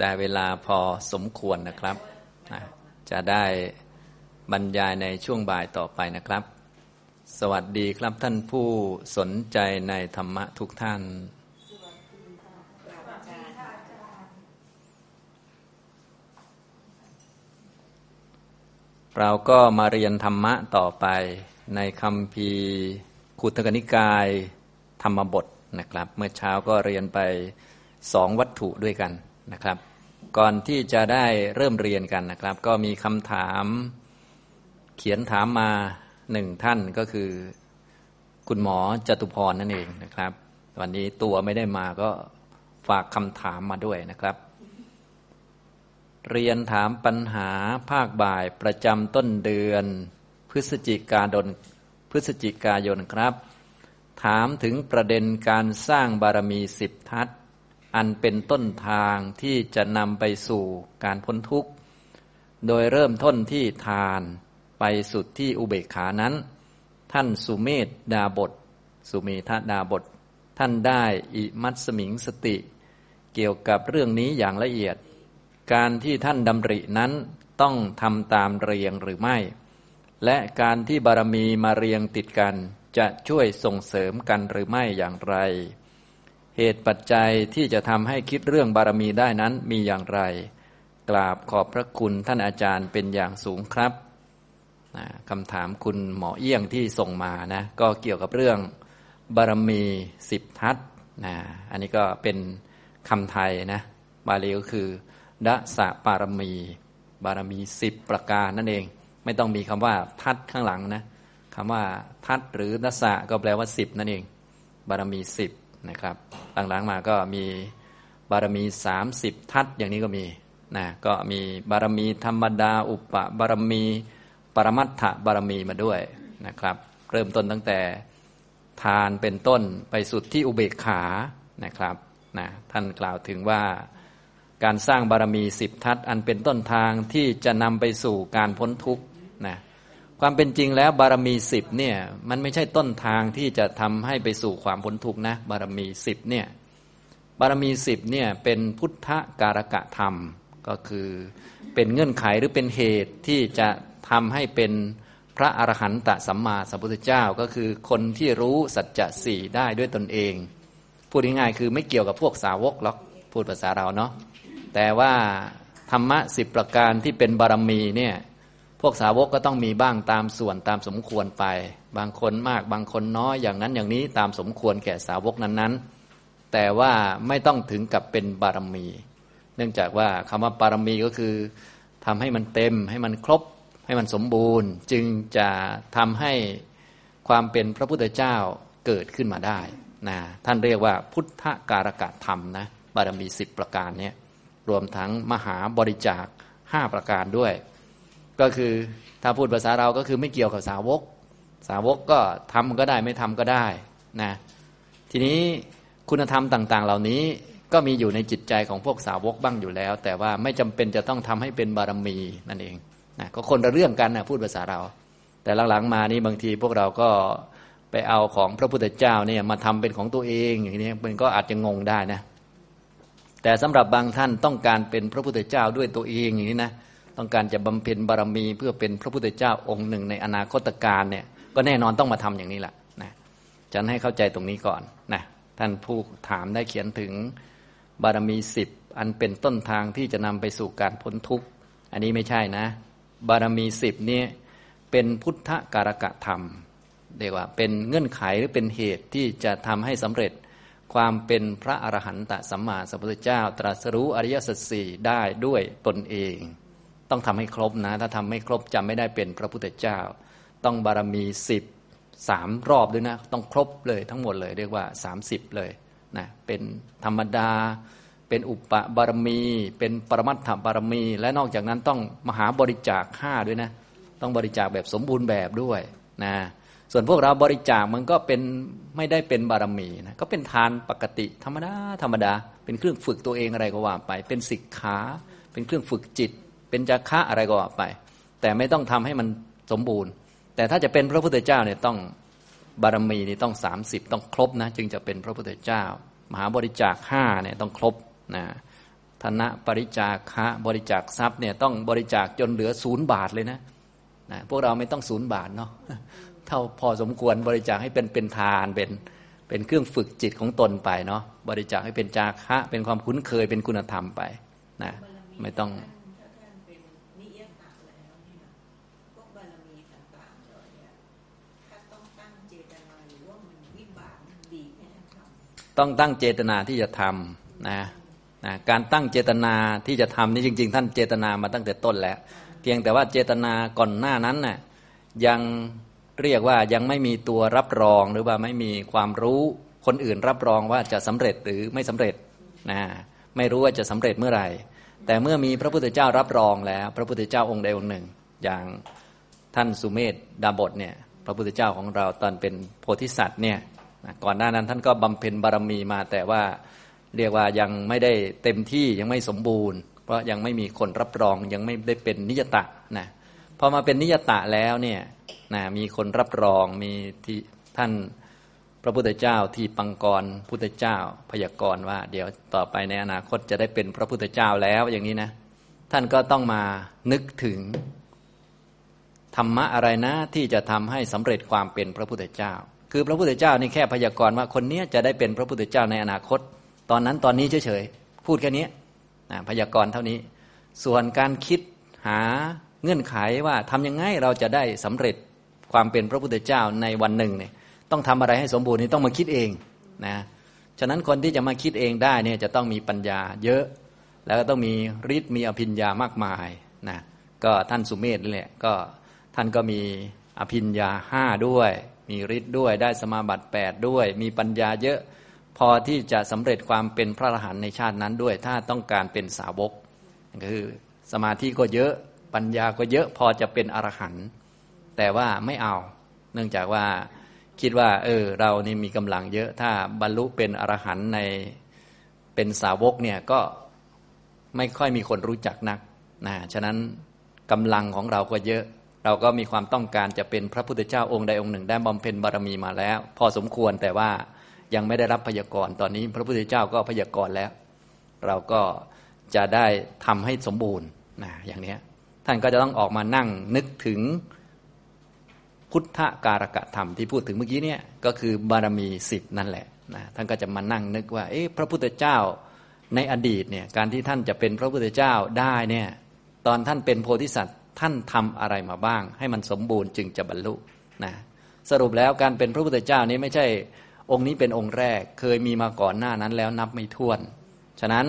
ได้เวลาพอสมควรนะครับจะได้บรรยายในช่วงบ่ายต่อไปนะครับ สวัสดีครับท่านผู้สนใจในธรรมะทุกท่าน เราก็มาเรียนธรรมะต่อไปในคำพีขุตกนิกายธรรมบทนะครับ เมื่อเช้าก็เรียนไปสองวัตถุด้วยกัน นะครับ ก่อนที่จะได้เริ่มเรียนกันนะครับ ก็มีคำถามเขียนถามมาหนึ่งท่านก็คือคุณหมอจตุพรนั่นเองนะครับ วันนี้ตัวไม่ได้มาก็ฝากคำถามมาด้วยนะครับ เรียนถามปัญหาภาคบ่ายประจำต้นเดือน พฤศจิกายนพฤศจิกายนครับ ถามถึงประเด็นการสร้างบารมีสิบทัศ อันเป็นต้นทางที่จะนำไปสู่การพ้นทุกข์ โดยเริ่มต้นที่ทานไปสุดที่อุเบกขานั้น ท่านสุเมธดาบท สุเมธดาบท ท่านได้อิมัตสมิงสติ เกี่ยวกับเรื่องนี้อย่างละเอียด การที่ท่านดำรินั้นต้องทำตามเรียงหรือไม่ และการที่บารมีมาเรียงติดกันจะช่วยส่งเสริมกันหรือไม่อย่างไร เหตุปัจจัยที่จะทำให้คิดเรื่องบารมีได้นั้นมีอย่างไร กราบขอบพระคุณท่านอาจารย์เป็นอย่างสูงครับนะคำถามคุณหมอเอี้ยงที่ส่งมานะก็เกี่ยวกับเรื่องบารมีสิบทัศนะอันนี้ก็เป็นคำไทยนะบาลีก็คือดะสะปารมี บารมีสิบประการนั่นเอง ไม่ต้องมีคำว่าทัศข้างหลังนะคำว่าทัศหรือดะสะก็แปลว่าสิบนั่นเอง บารมีสิบ นะครับหลังๆมาก็มีบารมีสามสิบทัศอย่างนี้ก็มีนะก็มีบารมีธรรมดา อุปบารมี ปรมัตถบารมีมาด้วยนะครับ เริ่มต้นตั้งแต่ทานเป็นต้นไปสุดที่อุเบกขานะครับนะท่านกล่าวถึงว่าการสร้างบารมีสิบทัศอันเป็นต้นทางที่จะนำไปสู่การพ้นทุกข์ ความเป็นจริงแล้วบารมีสิบเนี่ยมันไม่ใช่ต้นทางที่จะทำให้ไปสู่ความพ้นทุกข์นะ บารมีสิบเนี่ยบารมีสิบเนี่ยเป็นพุทธการกะธรรมก็คือเป็นเงื่อนไขหรือเป็นเหตุที่จะทำให้เป็นพระอรหันตสัมมาสัมพุทธเจ้าก็คือคนที่รู้สัจจะสี่ได้ด้วยตนเอง พูดง่ายๆคือไม่เกี่ยวกับพวกสาวกหรอกพูดภาษาเราเนาะแต่ว่าธรรมะสิบประการที่เป็นบารมีเนี่ย วกสาวกก็ต้องมีบ้างตามส่วนตามสมควรไป บางคนมากบางคนน้อยอย่างนั้นอย่างนี้ตามสมควรแก่สาวกนั้นๆ แต่ว่าไม่ต้องถึงกับเป็นบารมี เนื่องจากว่าคำว่าบารมีก็คือทำให้มันเต็มให้มันครบให้มันสมบูรณ์ จึงจะทำให้ความเป็นพระพุทธเจ้าเกิดขึ้นมาได้นะท่านเรียกว่าพุทธการกะธรรมนะบารมีสิบประการนี้รวมทั้งมหาบริจาคห้าประการด้วย ก็คือถ้าพูดภาษาเราก็คือไม่เกี่ยวกับสาวก สาวกก็ทำก็ได้ไม่ทำก็ได้นะทีนี้คุณธรรมต่าง ๆ เหล่านี้ก็มีอยู่ในจิตใจของพวกสาวกบ้างอยู่แล้ว แต่ว่าไม่จำเป็นจะต้องทำให้เป็นบารมีนั่นเองนะก็คนละเรื่องกันนะพูดภาษาเรา แต่หลังๆมานี้บางทีพวกเราก็ไปเอาของพระพุทธเจ้าเนี่ยมาทำเป็นของตัวเองอย่างนี้มันก็อาจจะงงได้นะแต่สำหรับบางท่านต้องการเป็นพระพุทธเจ้าด้วยตัวเองอย่างนี้นะ ต้องการจะบำเพ็ญบารมี เพื่อเป็นพระพุทธเจ้าองค์หนึ่งในอนาคตการเนี่ยก็แน่นอนต้องมาทำอย่างนี้แหละนะจะให้เข้าใจตรงนี้ก่อนนะท่านผู้ถามได้เขียนถึงบารมีสิบอันเป็นต้นทางที่จะนำไปสู่การพ้นทุกข์อันนี้ไม่ใช่นะ บารมีสิบนี้เป็นพุทธการกะธรรมเรียกว่าเป็นเงื่อนไขหรือเป็นเหตุที่จะทำให้สำเร็จความเป็นพระอรหันตสัมมาสัมพุทธเจ้า ตรัสรู้อริยสัจสี่ได้ด้วยตนเอง ต้องทำให้ครบนะ ถ้าทำไม่ครบจะไม่ได้เป็นพระพุทธเจ้า ต้องบารมีสิบสามรอบด้วยนะ ต้องครบเลยทั้งหมดเลย เรียกว่าสามสิบเลยนะเป็นธรรมดา เป็นอุปบารมี เป็นปรมัตถบารมี และนอกจากนั้นต้องมหาบริจาคห้าด้วยนะ ต้องบริจาคแบบสมบูรณ์แบบด้วยนะส่วนพวกเราบริจาคมันก็เป็นไม่ได้เป็นบารมีนะก็เป็นทานปกติธรรมดาธรรมดา เป็นเครื่องฝึกตัวเองอะไรก็ว่าไป เป็นสิกขา เป็นเครื่องฝึกจิต เป็นจักขะอะไรก็ว่าไป แต่ไม่ต้องทำให้มันสมบูรณ์ แต่ถ้าจะเป็นพระพุทธเจ้าเนี่ยต้องบารมีนี่ต้องสามสิบต้องครบนะจึงจะเป็นพระพุทธเจ้า มหาบริจาคห้าเนี่ยต้องครบนะธนะปริจาคะบริจาคทรัพย์เนี่ยต้องบริจาคจนเหลือศูนย์บาทเลยนะนะพวกเราไม่ต้องศูนย์บาทเนาะเท่าพอสมควรบริจาคให้เป็นเป็นทานเป็นเป็นเครื่องฝึกจิตของตนไปเนาะบริจาคให้เป็นจาคะเป็นความคุ้นเคยเป็นคุณธรรมไปนะไม่ต้อง ต้องตั้งเจตนาที่จะทำนะนะการตั้งเจตนาที่จะทำนี่จริง ๆ ท่านเจตนามาตั้งแต่ต้นแล้ว เพียงแต่ว่าเจตนาก่อนหน้านั้นน่ะยังเรียกว่ายังไม่มีตัวรับรองหรือว่าไม่มีความรู้คนอื่นรับรองว่าจะสำเร็จหรือไม่สำเร็จนะไม่รู้ว่าจะสำเร็จเมื่อไหร่ แต่เมื่อมีพระพุทธเจ้ารับรองแล้ว พระพุทธเจ้าองค์ใดองค์หนึ่ง อย่างท่านสุเมธดาบทเนี่ยพระพุทธเจ้าของเราตอนเป็นโพธิสัตว์เนี่ย ก่อนหน้านั้นท่านก็บำเพ็ญบารมีมา แต่ว่าเรียกว่ายังไม่ได้เต็มที่ยังไม่สมบูรณ์ เพราะยังไม่มีคนรับรองยังไม่ได้เป็นนิยตะนะพอมาเป็นนิยตะแล้วเนี่ยนะมีคนรับรองมีที่ท่านพระพุทธเจ้าที่ปังกรพุทธเจ้าพยากรณ์ว่า เดี๋ยวต่อไปในอนาคตจะได้เป็นพระพุทธเจ้าแล้วอย่างนี้นะ ท่านก็ต้องมานึกถึงธรรมะอะไรนะที่จะทำให้สำเร็จความเป็นพระพุทธเจ้า คือพระพุทธเจ้านี่แค่พยากรณ์ว่าคนนี้จะได้เป็นพระพุทธเจ้าในอนาคต ตอนนั้นตอนนี้เฉยๆพูดแค่นี้พยากรณ์เท่านี้ ส่วนการคิดหาเงื่อนไขว่าทำยังไงเราจะได้สำเร็จความเป็นพระพุทธเจ้าในวันหนึ่งเนี่ยต้องทำอะไรให้สมบูรณ์นี่ต้องมาคิดเองนะฉะนั้นคนที่จะมาคิดเองได้เนี่ยจะต้องมีปัญญาเยอะ แล้วก็ต้องมีฤทธิ์มีอภิญญามากมายนะก็ท่านสุเมธนี่แหละก็ท่านก็มีอภิญญาห้าด้วย มีฤทธิ์ด้วยได้สมาบัติแปดด้วย มีปัญญาเยอะ พอที่จะสำเร็จความเป็นพระอรหันต์ในชาตินั้นด้วย ถ้าต้องการเป็นสาวกคือสมาธิก็เยอะปัญญาก็เยอะพอจะเป็นอรหันต์แต่ว่าไม่เอา เนื่องจากว่าคิดว่า เออ เรานี่มีกำลังเยอะ ถ้าบรรลุเป็นอรหันต์ในเป็นสาวกเนี่ยก็ไม่ค่อยมีคนรู้จักนักนะฉะนั้นกำลังของเราก็เยอะ เราก็มีความต้องการจะเป็นพระพุทธเจ้าองค์ใดองค์หนึ่ง ได้บำเพ็ญบารมีมาแล้ว พอสมควรแต่ว่ายังไม่ได้รับพยากรณ์ตอนนี้ พระพุทธเจ้าก็พยากรณ์แล้ว เราก็จะได้ทำให้สมบูรณ์นะอย่างนี้ท่านก็จะต้องออกมานั่งนึกถึงพุทธการกะธรรมที่พูดถึงเมื่อกี้เนี่ยก็คือบารมีสิบนั่นแหละนะท่านก็จะมานั่งนึกว่าเอ๊ะพระพุทธเจ้าในอดีตเนี่ยการที่ท่านจะเป็นพระพุทธเจ้าได้เนี่ยตอนท่านเป็นโพธิสัตว์ ท่านทำอะไรมาบ้าง ให้มันสมบูรณ์จึงจะบรรลุนะสรุปแล้วการเป็นพระพุทธเจ้านี้ไม่ใช่องค์นี้เป็นองค์แรกเคยมีมาก่อนหน้านั้นแล้วนับไม่ถ้วน ฉะนั้น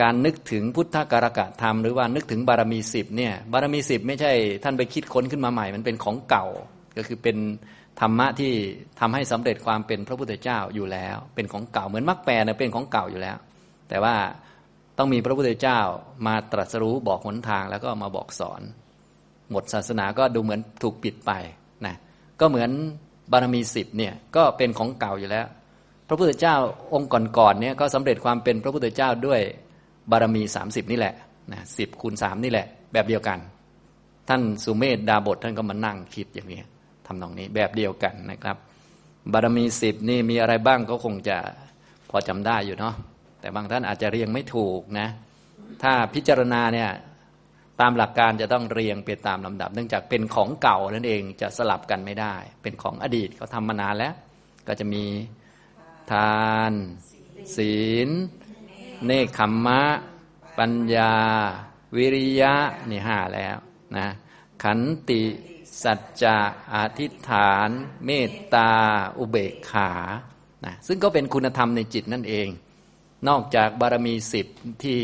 การนึกถึงพุทธการกะธรรมหรือว่านึกถึงบารมีสิบเนี่ยบารมีสิบไม่ใช่ท่านไปคิดค้นขึ้นมาใหม่ มันเป็นของเก่าก็คือเป็นธรรมะที่ทำให้สำเร็จความเป็นพระพุทธเจ้าอยู่แล้ว เป็นของเก่าเหมือนมรรคแปรนะเป็นของเก่าอยู่แล้ว แต่ว่า ต้องมีพระพุทธเจ้ามาตรัสรู้บอกหนทางแล้วก็มาบอกสอน หมดศาสนาก็ดูเหมือนถูกปิดไปนะก็เหมือนบารมีสิบเนี่ยก็เป็นของเก่าอยู่แล้ว พระพุทธเจ้าองค์ก่อนๆเนี่ยก็สำเร็จความเป็นพระพุทธเจ้าด้วยบารมีสามสิบนี่แหละนะสิบคูณสามนี่แหละ แบบเดียวกัน ท่านสุเมธดาบทท่านก็มานั่งคิดอย่างนี้ทำตรงนี้แบบเดียวกันนะครับ บารมีสิบนี่มีอะไรบ้างก็คงจะพอจำได้อยู่เนาะ แต่บางท่านอาจจะเรียงไม่ถูกนะ ถ้าพิจารณาเนี่ยตามหลักการจะต้องเรียงไปตามลำดับ เนื่องจากเป็นของเก่านั่นเองจะสลับกันไม่ได้ เป็นของอดีตเขาทำมานานแล้ว ก็จะมีทาน ศีล เนคขมมะ ปัญญา วิริยะนี่ห้าแล้วนะขันติ สัจจะอธิษฐาน เมตตา อุเบกขานะซึ่งก็เป็นคุณธรรมในจิตนั่นเอง นอกจากบารมีสิบที่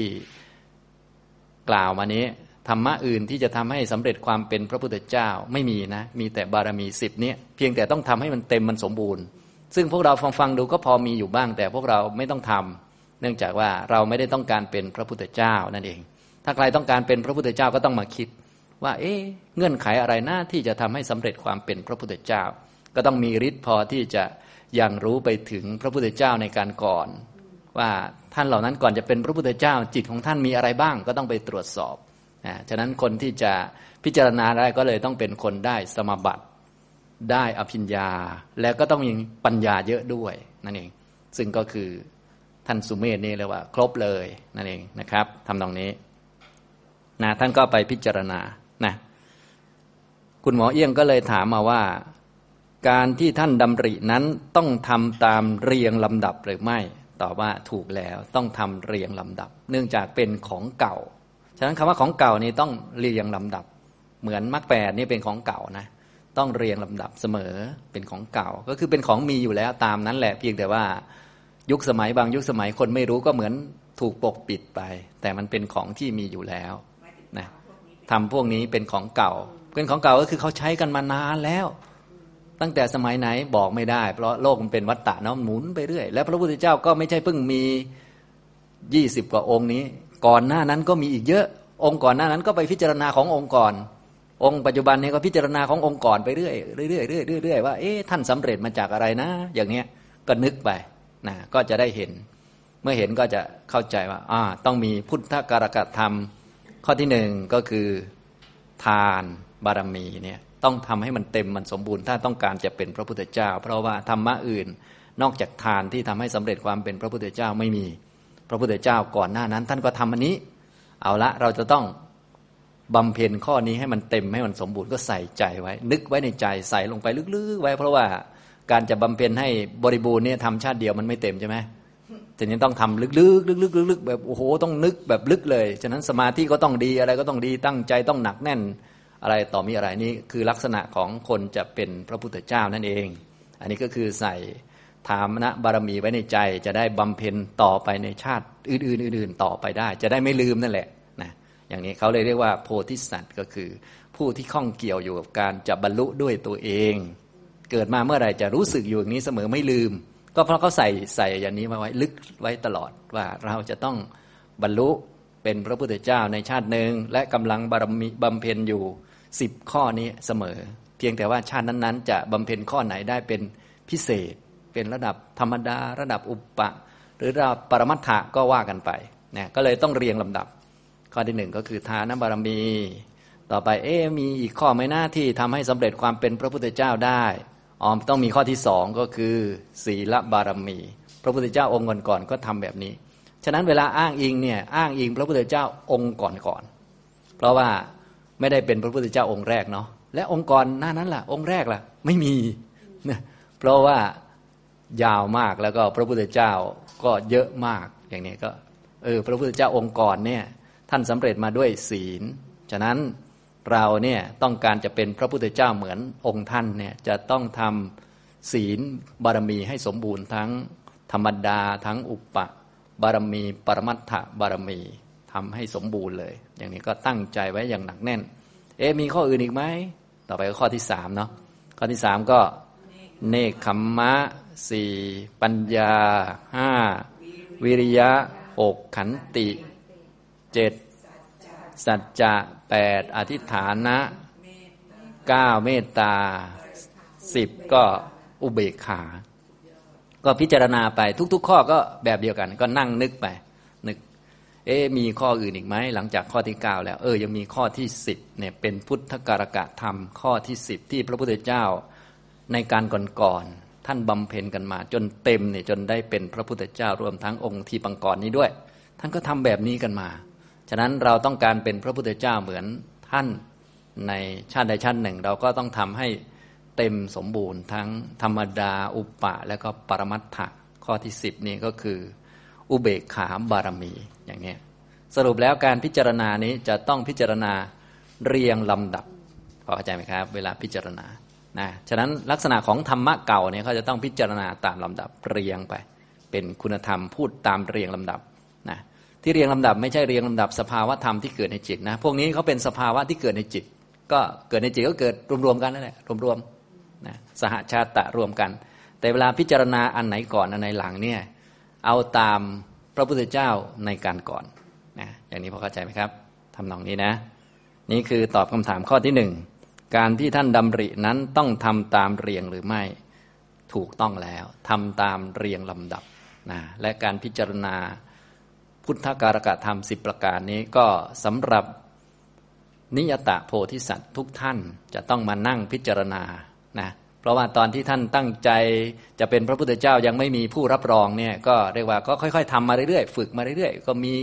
กล่าวมานี้ธรรมะอื่นที่จะทำให้สำเร็จความเป็นพระพุทธเจ้าไม่มีนะ มีแต่บารมีสิบนี้เพียงแต่ต้องทำให้มันเต็มมันสมบูรณ์ ซึ่งพวกเราฟังฟังดูก็พอมีอยู่บ้าง แต่พวกเราไม่ต้องทำเนื่องจากว่าเราไม่ได้ต้องการเป็นพระพุทธเจ้านั่นเอง ถ้าใครต้องการเป็นพระพุทธเจ้าก็ต้องมาคิด ว่า เอ๊ะเงื่อนไขอะไรหนะที่จะทำให้สำเร็จความเป็นพระพุทธเจ้า ก็ต้องมีฤทธิ์พอที่จะยังรู้ไปถึงพระพุทธเจ้าในการก่อน ว่าท่านเหล่านั้นก่อนจะเป็นพระพุทธเจ้าจิตของท่านมีอะไรบ้างก็ต้องไปตรวจสอบนะฉะนั้นคนที่จะพิจารณาได้ก็เลยต้องเป็นคนได้สมบัติได้อภิญญา แล้วก็ต้องมีปัญญาเยอะด้วยนั่นเอง ซึ่งก็คือท่านสุเมธนี่เรียกว่า ครบเลยนั่นเองนะครับทำตรงนี้นะท่านก็ไปพิจารณานะคุณหมอเอี้ยงก็เลยถามมาว่า การที่ท่านดำรินั้นต้องทำตามเรียงลำดับหรือไม่ ตอบว่าถูกแล้วต้องทำเรียงลำดับ เนื่องจากเป็นของเก่า ฉะนั้นคำว่าของเก่านี่ต้องเรียงลำดับ เหมือนมรรคแปดนี่เป็นของเก่านะ ต้องเรียงลำดับเสมอเป็นของเก่า ก็คือเป็นของมีอยู่แล้วตามนั้นแหละเพียงแต่ว่ายุคสมัยบางยุคสมัยคนไม่รู้ก็เหมือนถูกปกปิดไป แต่มันเป็นของที่มีอยู่แล้วนะทำพวกนี้เป็นของเก่า เป็นของเก่าก็คือเขาใช้กันมานานแล้ว ตั้งแต่สมัยไหนบอกไม่ได้ เพราะโลกมันเป็นวัฏฏะเนาะหมุนไปเรื่อยและพระพุทธเจ้าก็ไม่ใช่เพิ่งมียี่สิบกว่าองค์นี้ ก่อนหน้านั้นก็มีอีกเยอะ องค์ก่อนหน้านั้นก็ไปพิจารณาขององค์ก่อน องค์ปัจจุบันนี้ก็พิจารณาขององค์ก่อนไปเรื่อยเรื่อยเรื่อยเรื่อยว่าเอ๊ะท่านสำเร็จมาจากอะไรนะ อย่างเนี้ยก็นึกไปนะก็จะได้เห็น เมื่อเห็นก็จะเข้าใจว่าอ่าต้องมีพุทธการกธรรม ข้อที่หนึ่งก็คือทานบารมีเนี่ย ต้องทำให้มันเต็มมันสมบูรณ์ ถ้าต้องการจะเป็นพระพุทธเจ้า เพราะว่าธรรมะอื่นนอกจากทานที่ทำให้สำเร็จความเป็นพระพุทธเจ้าไม่มี พระพุทธเจ้าก่อนหน้านั้น ท่านก็ทำอันนี้ เอาละเราจะต้องบำเพ็ญข้อนี้ให้มันเต็มให้มันสมบูรณ์ก็ใส่ใจไว้ นึกไว้ในใจใส่ลงไปลึกๆ ไว้ เพราะว่าการจะบำเพ็ญให้บริบูรณ์เนี่ยทำชาติเดียวมันไม่เต็มใช่ไหมทีนี้ต้องทำลึกๆลึกๆลึกๆแบบโอ้โหต้องนึกแบบลึกเลย ฉะนั้นสมาธิก็ต้องดีอะไรก็ต้องดีตั้งใจต้องหนักแน่น อะไรต่อมีอะไรนี้คือลักษณะของคนจะเป็นพระพุทธเจ้านั่นเอง อันนี้ก็คือใส่ธรรมะบารมีไว้ในใจ จะได้บำเพ็ญต่อไปในชาติอื่นๆอื่นๆต่อไปได้ จะได้ไม่ลืมนั่นแหละนะอย่างนี้เขาเลยเรียกว่าโพธิสัตว์ก็คือ ผู้ที่ข้องเกี่ยวอยู่กับการจะบรรลุด้วยตัวเอง เกิดมาเมื่อไหร่จะรู้สึกอยู่อย่างนี้เสมอไม่ลืม ก็เพราะเขาใส่ใส่อย่างนี้มาไว้ลึกไว้ตลอดว่าเราจะต้องบรรลุเป็นพระพุทธเจ้าในชาติหนึ่งและกำลังบารมีบำเพ็ญอยู่ สิบข้อนี้เสมอ เพียงแต่ว่าชาตินั้นๆ จะบำเพ็ญข้อไหนได้เป็นพิเศษ เป็นระดับธรรมดา ระดับอุปปะ หรือระดับปรมัตถะก็ว่ากันไปเนี่ยก็เลยต้องเรียงลำดับ ข้อที่หนึ่งก็คือทานบารมี ต่อไปเอ๊มีอีกข้อไม่น่าที่ทำให้สำเร็จความเป็นพระพุทธเจ้าได้อ๋อต้องมีข้อที่สองก็คือ ศีลบารมี พระพุทธเจ้าองค์ก่อนๆก็ทำแบบนี้ ฉะนั้นเวลาอ้างอิงเนี่ยอ้างอิงพระพุทธเจ้าองค์ก่อนๆเพราะว่า ไม่ได้เป็นพระพุทธเจ้าองค์แรกเนาะและองค์กรหน้านั้นล่ะ องค์แรกล่ะ ไม่มีนะเพราะว่ายาวมากแล้วก็พระพุทธเจ้าก็เยอะมากอย่างนี้ก็เออพระพุทธเจ้าองค์ก่อนเนี่ยท่านสำเร็จมาด้วยศีล ฉะนั้นเราเนี่ยต้องการจะเป็นพระพุทธเจ้าเหมือนองค์ท่านเนี่ยจะต้องทำศีลบารมีให้สมบูรณ์ทั้งธรรมดาทั้งอุปปะบารมี ปรมัตถบารมีทำให้สมบูรณ์เลย อย่างนี้ก็ตั้งใจไว้อย่างหนักแน่น เอ๊มีข้ออื่นอีกไหม ต่อไปก็ข้อที่สามเนาะ ข้อที่สามก็ เนคขมมะสี่ปัญญาห้าวิริยะหกขันติเจ็ดสัจจะแปดอธิฐานะเก้าเมตตาสิบก็อุเบกขา ก็พิจารณาไปทุก ๆ ข้อก็แบบเดียวกัน ก็นั่งนึกไป เอ๊มีข้ออื่นอีกไหมหลังจากข้อที่เก้าแล้ว เออยังมีข้อที่สิบเนี่ยเป็นพุทธการกะธรรม ข้อที่สิบที่พระพุทธเจ้าในการก่อนๆท่านบำเพ็ญกันมา จนเต็มเนี่ยจนได้เป็นพระพุทธเจ้ารวมทั้งองค์ที่ปังกรนี้ด้วย ท่านก็ทำแบบนี้กันมา ฉะนั้นเราต้องการเป็นพระพุทธเจ้าเหมือนท่านในชาติใดชาติหนึ่ง เราก็ต้องทำให้เต็มสมบูรณ์ทั้งธรรมดาอุปปะ และก็ปรมัตถะข้อที่สิบนี่ก็คือ อุเบกขาบารมีอย่างนี้สรุปแล้วการพิจารณานี้จะต้องพิจารณาเรียงลำดับพอเข้าใจไหมครับ เวลาพิจารณานะฉะนั้นลักษณะของธรรมะเก่าเนี่ยเขาจะต้องพิจารณาตามลำดับเรียงไป เป็นคุณธรรมพูดตามเรียงลำดับนะที่เรียงลำดับไม่ใช่เรียงลำดับสภาวะธรรมที่เกิดในจิตนะพวกนี้เขาเป็นสภาวะที่เกิดในจิต ก็เกิดในจิตก็เกิดรวมๆกันนั่นแหละรวมๆนะสหชาตะรวมกัน แต่เวลาพิจารณาอันไหนก่อนอันไหนหลังเนี่ย เอาตามพระพุทธเจ้าในการก่อนนะอย่างนี้พอเข้าใจไหมครับทำนองนี้นะ นี่คือตอบคำถามข้อที่หนึ่งการที่ท่านดำรินั้นต้องทำตามเรียงหรือไม่ถูกต้องแล้วทำตามเรียงลำดับนะและการพิจารณาพุทธการกะธรรมสิบประการนี้ก็สำหรับนิยตะโพธิสัตว์ทุกท่านจะต้องมานั่งพิจารณานะ เพราะว่าตอนที่ท่านตั้งใจจะเป็นพระพุทธเจ้ายังไม่มีผู้รับรองเนี่ยก็เรียกว่าก็ค่อย ๆทำมาเรื่อยๆฝึกมาเรื่อยๆ ก็มี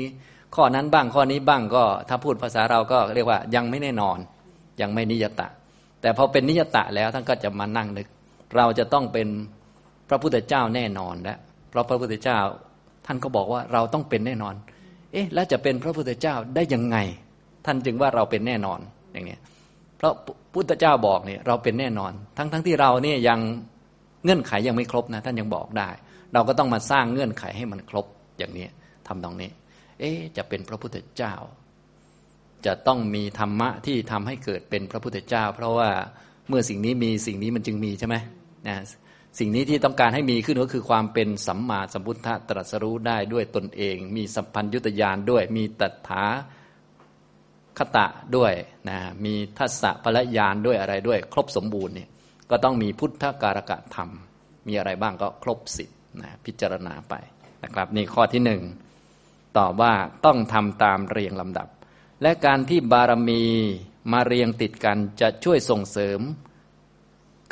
ข้อนั้นบ้างข้อนี้บ้างก็ถ้าพูดภาษาเราก็เรียกว่ายังไม่แน่นอน ยังไม่นิยตะ แต่พอเป็นนิยตะแล้วท่านก็จะมานั่งนึก เราจะต้องเป็นพระพุทธเจ้าแน่นอนแล้วเพราะพระพุทธเจ้าท่านก็บอกว่าเราต้องเป็นแน่นอน เอ๊ะแล้วจะเป็นพระพุทธเจ้าได้ยังไง ท่านจึงว่าเราเป็นแน่นอนอย่างนี้ เพราะพุทธเจ้าบอกเนี่ยเราเป็นแน่นอน ทั้งทั้งที่เราเนี่ยยังเงื่อนไขยังไม่ครบนะท่านยังบอกได้ เราก็ต้องมาสร้างเงื่อนไขให้มันครบอย่างนี้ทำตรงนี้ เอ๊จะเป็นพระพุทธเจ้า จะต้องมีธรรมะที่ทำให้เกิดเป็นพระพุทธเจ้า เพราะว่าเมื่อสิ่งนี้มีสิ่งนี้มันจึงมีใช่ไหมนะสิ่งนี้ที่ต้องการให้มีขึ้นก็คือความเป็นสัมมาสัมพุทธะตรัสรู้ได้ด้วยตนเอง มีสัพพัญยุตยานด้วย มีตัถา คตะด้วยนะมีทัศพลยานด้วยอะไรด้วย ครบสมบูรณ์เนี่ยก็ต้องมีพุทธการกะธรรม มีอะไรบ้างก็ครบสิบนะพิจารณาไปนะครับนี่ข้อที่หนึ่งตอบว่าต้องทำตามเรียงลำดับ และการที่บารมีมาเรียงติดกันจะช่วยส่งเสริม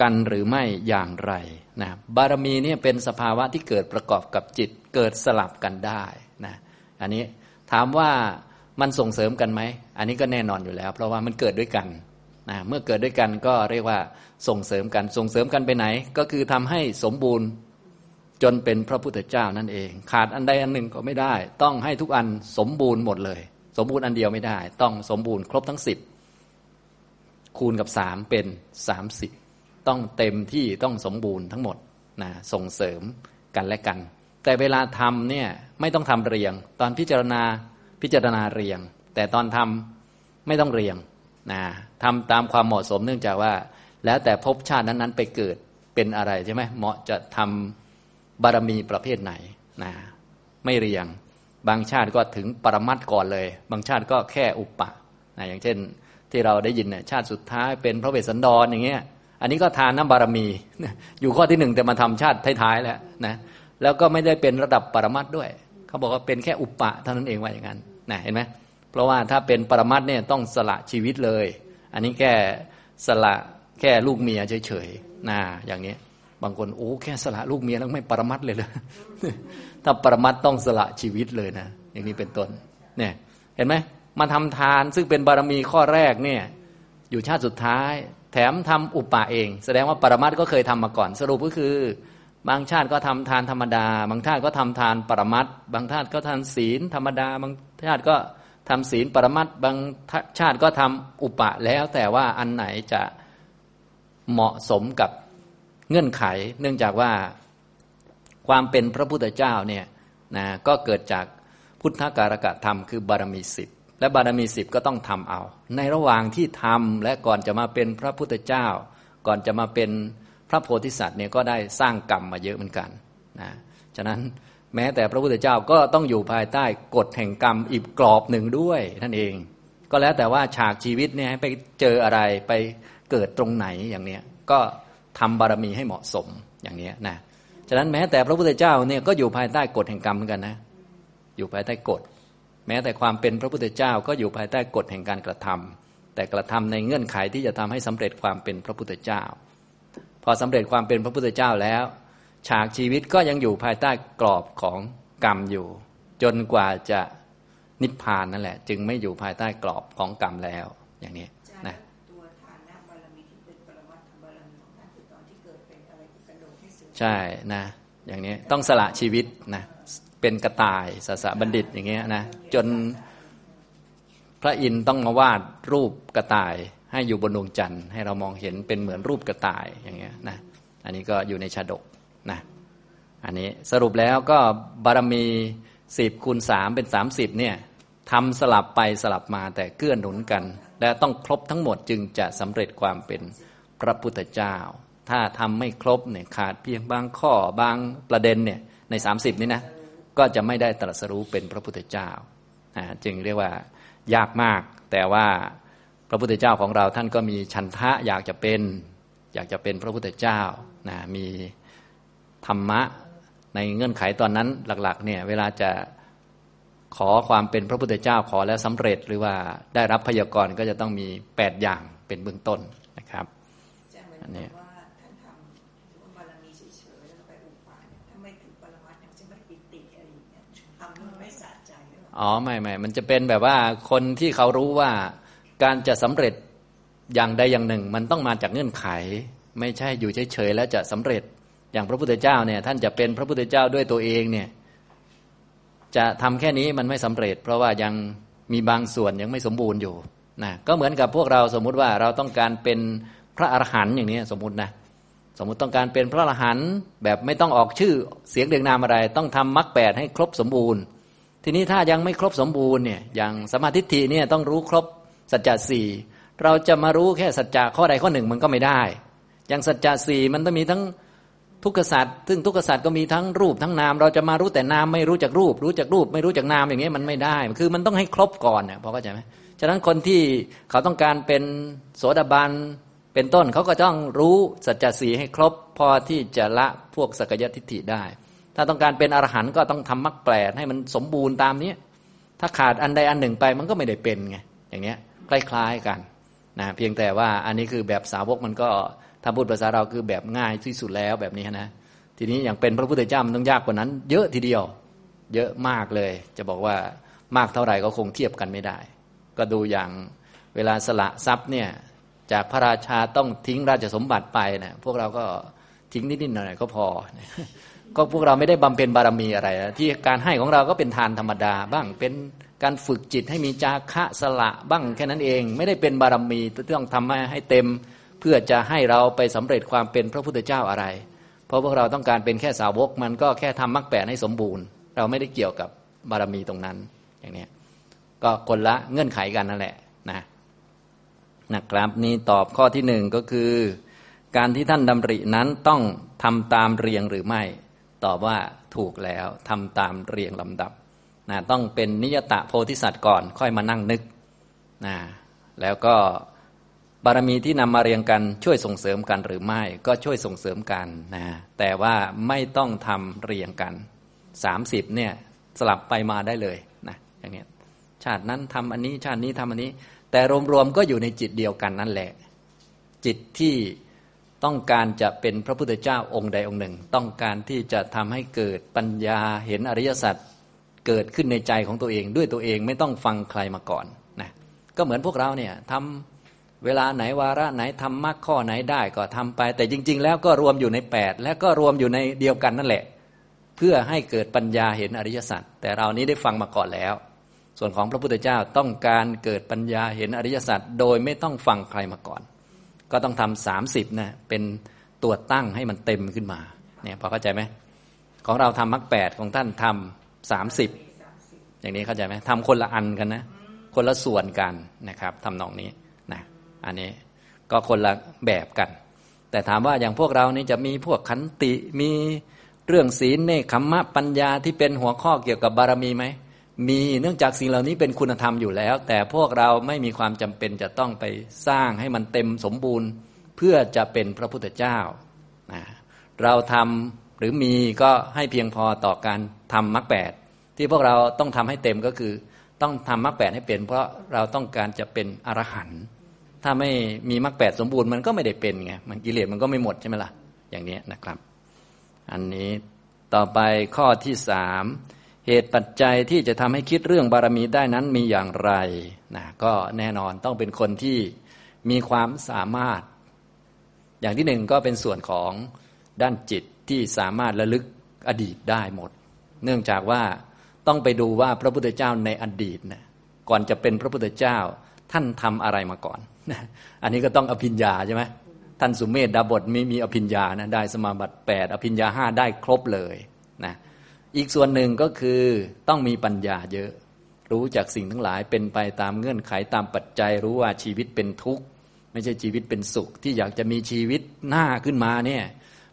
กันหรือไม่อย่างไรนะบารมีเนี่ยเป็นสภาวะที่เกิดประกอบกับจิตเกิดสลับกันได้นะอันนี้ถามว่า มันส่งเสริมกันไหม อันนี้ก็แน่นอนอยู่แล้ว เพราะว่ามันเกิดด้วยกันนะเมื่อเกิดด้วยกันก็เรียกว่าส่งเสริมกันส่งเสริมกันไปไหน ก็คือทำให้สมบูรณ์จนเป็นพระพุทธเจ้านั่นเอง ขาดอันใดอันหนึ่งก็ไม่ได้ ต้องให้ทุกอันสมบูรณ์หมดเลย สมบูรณ์อันเดียวไม่ได้ ต้องสมบูรณ์ครบทั้งสิบคูณกับสามเป็นสามสิบต้องเต็มที่ต้องสมบูรณ์ทั้งหมดนะส่งเสริมกันและกัน แต่เวลาทำเนี่ยไม่ต้องทำเรียง ตอนพิจารณา พิจารณาเรียง แต่ตอนทำไม่ต้องเรียงนะทำตามความเหมาะสมเนื่องจากว่า แล้วแต่ภพชาตินั้นๆ ไปเกิดเป็นอะไรใช่ไหมเหมาะจะทำบารมีประเภทไหนนะไม่เรียง บางชาติก็ถึงปรมัตก่อนเลย บางชาติก็แค่อุปปะนะอย่างเช่นที่เราได้ยินเนี่ยชาติสุดท้ายเป็นพระเวสสันดรอย่างเงี้ย อันนี้ก็ทานน้ำบารมี อยู่ข้อที่หนึ่งแต่มาทำชาติท้ายๆแล้วนะแล้วก็ไม่ได้เป็นระดับปรมัตด้วย เขาบอกว่าเป็นแค่อุปปะเท่านั้นเองว่าอย่างนั้น นะเห็นไหมเพราะว่าถ้าเป็นปรมัตเนี่ยต้องสละชีวิตเลย อันนี้แค่สละแค่ลูกเมียเฉยๆนะอย่างนี้ บางคนโอ้แค่สละลูกเมียแล้วไม่ปรมัตเลยเลยถ้าปรมัตต้องสละชีวิตเลยนะอย่างนี้เป็นต้นเนี่ยเห็นไหมมาทำทานซึ่งเป็นบารมีข้อแรกเนี่ยอยู่ชาติสุดท้าย แถมทำอุปปะเอง แสดงว่าปรมัตก็เคยทำมาก่อน สรุปก็คือบางชาติก็ทำทานธรรมดา บางชาติก็ทำทานปรมัตบางชาติก็ทำศีลธรรมดา บาง ชาติก็ทำศีลปรมัตบางชาติก็ทำอุปะแล้วแต่ว่าอันไหนจะเหมาะสมกับเงื่อนไข เนื่องจากว่าความเป็นพระพุทธเจ้าเนี่ยนะก็เกิดจากพุทธการกะธรรมคือบารมีสิบและบารมีสิบก็ต้องทำเอา ในระหว่างที่ทำและก่อนจะมาเป็นพระพุทธเจ้า ก่อนจะมาเป็นพระโพธิสัตว์เนี่ยก็ได้สร้างกรรมมาเยอะเหมือนกันนะฉะนั้น แม้แต่พระพุทธเจ้าก็ต้องอยู่ภายใต้กฎแห่งกรรมอีกกรอบหนึ่งด้วยนั่นเอง ก็แล้วแต่ว่าฉากชีวิตเนี่ยไปเจออะไรไปเกิดตรงไหนอย่างเนี้ยก็ทำบารมีให้เหมาะสมอย่างนี้นะฉะนั้นแม้แต่พระพุทธเจ้าเนี่ยก็อยู่ภายใต้กฎแห่งกรรมเหมือนกันนะ อยู่ภายใต้กฎ แม้แต่ความเป็นพระพุทธเจ้าก็อยู่ภายใต้กฎแห่งการกระทำแต่กระทำในเงื่อนไขที่จะทำให้สำเร็จความเป็นพระพุทธเจ้า พอสำเร็จความเป็นพระพุทธเจ้าแล้ว ฉากชีวิตก็ยังอยู่ภายใต้กรอบของกรรมอยู่ จนกว่าจะนิพพานนั่นแหละ จึงไม่อยู่ภายใต้กรอบของกรรมแล้วอย่างนี้นะใช่นะ อย่างนี้ต้องสละชีวิตนะเป็นกระต่ายสสบัณฑิตอย่างเงี้ยนะจนพระอินทร์ต้องมาวาดรูปกระต่ายให้อยู่บนดวงจันทร์ให้เรามองเห็นเป็นเหมือนรูปกระต่ายอย่างเงี้ยนะอันนี้ก็อยู่ในชาดกนะ อันนี้สรุปแล้วก็บารมีสิบคูณสามเป็นสามสิบเนี่ยทำสลับไปสลับมาแต่เกื้อหนุนกัน และต้องครบทั้งหมดจึงจะสำเร็จความเป็นพระพุทธเจ้า ถ้าทำไม่ครบเนี่ยขาดเพียงบางข้อบางประเด็นเนี่ยในสามสิบนี้นะก็จะไม่ได้ตรัสรู้เป็นพระพุทธเจ้าจึงเรียกว่ายากมาก แต่ว่าพระพุทธเจ้าของเราท่านก็มีชันทะอยากจะเป็น อยากจะเป็นพระพุทธเจ้านะมีธรรมะ ในเงื่อนไขตอนนั้นหลักๆเนี่ยเวลาจะขอความเป็นพระพุทธเจ้าขอแล้วสำเร็จหรือว่าได้รับพยากรณ์ก็จะต้องมี 8 อย่างเป็นเบื้องต้นนะครับอันนี้อ๋อไม่ไม่มันจะเป็นแบบว่าคนที่เขารู้ว่าการจะสำเร็จอย่างใดอย่างหนึ่ง มันต้องมาจากเงื่อนไข ไม่ใช่อยู่เฉยๆแล้วจะสำเร็จ อย่างพระพุทธเจ้าเนี่ยท่านจะเป็นพระพุทธเจ้าด้วยตัวเองเนี่ยจะทำแค่นี้มันไม่สำเร็จ เพราะว่ายังมีบางส่วนยังไม่สมบูรณ์อยู่นะก็เหมือนกับพวกเราสมมุติว่าเราต้องการเป็นพระอรหันต์อย่างนี้สมมตินะสมมติต้องการเป็นพระอรหันต์แบบไม่ต้องออกชื่อเสียงเรียงนามอะไร ต้องทำมรรคแปดให้ครบสมบูรณ์ ทีนี้ถ้ายังไม่ครบสมบูรณ์เนี่ยอย่างสมาธิทิเนี่ยต้องรู้ครบสัจจะสี่เราจะมารู้แค่สัจจะข้อใดข้อหนึ่งมันก็ไม่ได้ อย่างสัจจะสี่มันต้องมีทั้ง ทุกขสัตว์ซึ่งทุกขสัตว์ก็มีทั้งรูปทั้งนาม เราจะมารู้แต่นามไม่รู้จักรูป รู้จักรูป ไม่รู้จักนามอย่างเงี้ยมันไม่ได้ คือมันต้องให้ครบก่อนเนี่ยพอเข้าใจไหมฉะนั้นคนที่เขาต้องการเป็นโสดาบันเป็นต้นเขาก็ต้องรู้สัจจะสีให้ครบ พอที่จะละพวกสกยทิฏฐิได้ ถ้าต้องการเป็นอรหันต์ก็ต้องทำมรรคแปดให้มันสมบูรณ์ตามนี้ถ้าขาดอันใดอันหนึ่งไปมันก็ไม่ได้เป็นไงอย่างเนี้ยคล้ายๆกันนะเพียงแต่ว่าอันนี้คือแบบสาวกมันก็ ถ้าพูดภาษาเราคือแบบง่ายที่สุดแล้วแบบนี้นะ ทีนี้อย่างเป็นพระพุทธเจ้ามันต้องยากกว่านั้น เยอะทีเดียว เยอะมากเลย จะบอกว่ามากเท่าไหร่ก็คงเทียบกันไม่ได้ ก็ดูอย่างเวลาสละทรัพย์เนี่ยจากพระราชาต้องทิ้งราชสมบัติไปนะพวกเราก็ทิ้งนิดๆหน่อยๆก็พอ ก็พวกเราไม่ได้บำเพ็ญบารมีอะไร ที่การให้ของเราก็เป็นทานธรรมดา บ้างเป็นการฝึกจิตให้มีจาคะสละบ้างแค่นั้นเอง ไม่ได้เป็นบารมีต้องทำให้เต็ม เพื่อจะให้เราไปสำเร็จความเป็นพระพุทธเจ้าอะไร เพราะพวกเราต้องการเป็นแค่สาวกมันก็แค่ทำมรรคแปดให้สมบูรณ์ เราไม่ได้เกี่ยวกับบารมีตรงนั้นอย่างนี้ก็คนละเงื่อนไขกันนั่นแหละนะนะครับนี่ตอบข้อที่หนึ่งก็คือ การที่ท่านดำรินั้นต้องทำตามเรียงหรือไม่ ตอบว่าถูกแล้วทำตามเรียงลำดับนะต้องเป็นนิยตะโพธิสัตว์ก่อนค่อยมานั่งนึกนะแล้วก็ บารมีที่นำมาเรียงกันช่วยส่งเสริมกันหรือไม่ ก็ช่วยส่งเสริมกันนะแต่ว่าไม่ต้องทำเรียงกันสามสิบเนี่ยสลับไปมาได้เลยนะอย่างนี้ชาตินั้นทำอันนี้ชาตินี้ทำอันนี้ แต่รวมๆก็อยู่ในจิตเดียวกันนั่นแหละ จิตที่ต้องการจะเป็นพระพุทธเจ้าองค์ใดองค์หนึ่ง ต้องการที่จะทำให้เกิดปัญญาเห็นอริยสัจเกิดขึ้นในใจของตัวเองด้วยตัวเองไม่ต้องฟังใครมาก่อนนะก็เหมือนพวกเราเนี่ยทำ เวลาไหนวาระไหนทำมรรคข้อไหนได้ก็ทำไป แต่จริง ๆ แล้วก็รวมอยู่ในแปดและก็รวมอยู่ในเดียวกันนั่นแหละ เพื่อให้เกิดปัญญาเห็นอริยสัจแต่เรานี้ได้ฟังมาก่อนแล้ว ส่วนของพระพุทธเจ้าต้องการเกิดปัญญาเห็นอริยสัจโดยไม่ต้องฟังใครมาก่อน ก็ต้องทำสามสิบนะเป็นตัวตั้งให้มันเต็มขึ้นมาเนี่ยพอเข้าใจไหมของเราทำมรรคแปดของท่านทำสามสิบอย่างนี้เข้าใจไหมทำคนละอันกันนะ คนละส่วนกันนะครับทำนองนี้ อันนี้ก็คนละแบบกัน แต่ถามว่าอย่างพวกเรานี่จะมีพวกขันติมีเรื่องศีลเนคขมะปัญญาที่เป็นหัวข้อเกี่ยวกับบารมีไหมมีเนื่องจากสิ่งเหล่านี้เป็นคุณธรรมอยู่แล้ว แต่พวกเราไม่มีความจำเป็นจะต้องไปสร้างให้มันเต็มสมบูรณ์ เพื่อจะเป็นพระพุทธเจ้านะเราทำหรือมีก็ให้เพียงพอต่อการทำมรรคแปดที่พวกเราต้องทำให้เต็มก็คือ ต้องทำมรรคแปดให้เป็น เพราะเราต้องการจะเป็นอรหันต์ ถ้าไม่มีมรรคแปดสมบูรณ์มันก็ไม่ได้เป็นไงมันกิเลสมันก็ไม่หมดใช่ไหมล่ะอย่างนี้นะครับ อันนี้ต่อไปข้อที่สามเหตุปัจจัยที่จะทำให้คิดเรื่องบารมีได้นั้นมีอย่างไรนะก็แน่นอนต้องเป็นคนที่มีความสามารถ อย่างที่หนึ่งก็เป็นส่วนของด้านจิตที่สามารถระลึกอดีตได้หมด เนื่องจากว่าต้องไปดูว่าพระพุทธเจ้าในอดีตนะก่อนจะเป็นพระพุทธเจ้า ท่านทำอะไรมาก่อนอันนี้ก็ต้องอภิญญาใช่ไหมท่านสุเมธดาบทมีมีอภิญญานะได้สมาบัติแปดอภิญญาห้าได้ครบเลยนะอีกส่วนหนึ่งก็คือต้องมีปัญญาเยอะ รู้จากสิ่งทั้งหลายเป็นไปตามเงื่อนไขตามปัจจัยรู้ว่าชีวิตเป็นทุกข์ ไม่ใช่ชีวิตเป็นสุข ที่อยากจะมีชีวิตหน้าขึ้นมาเนี่ย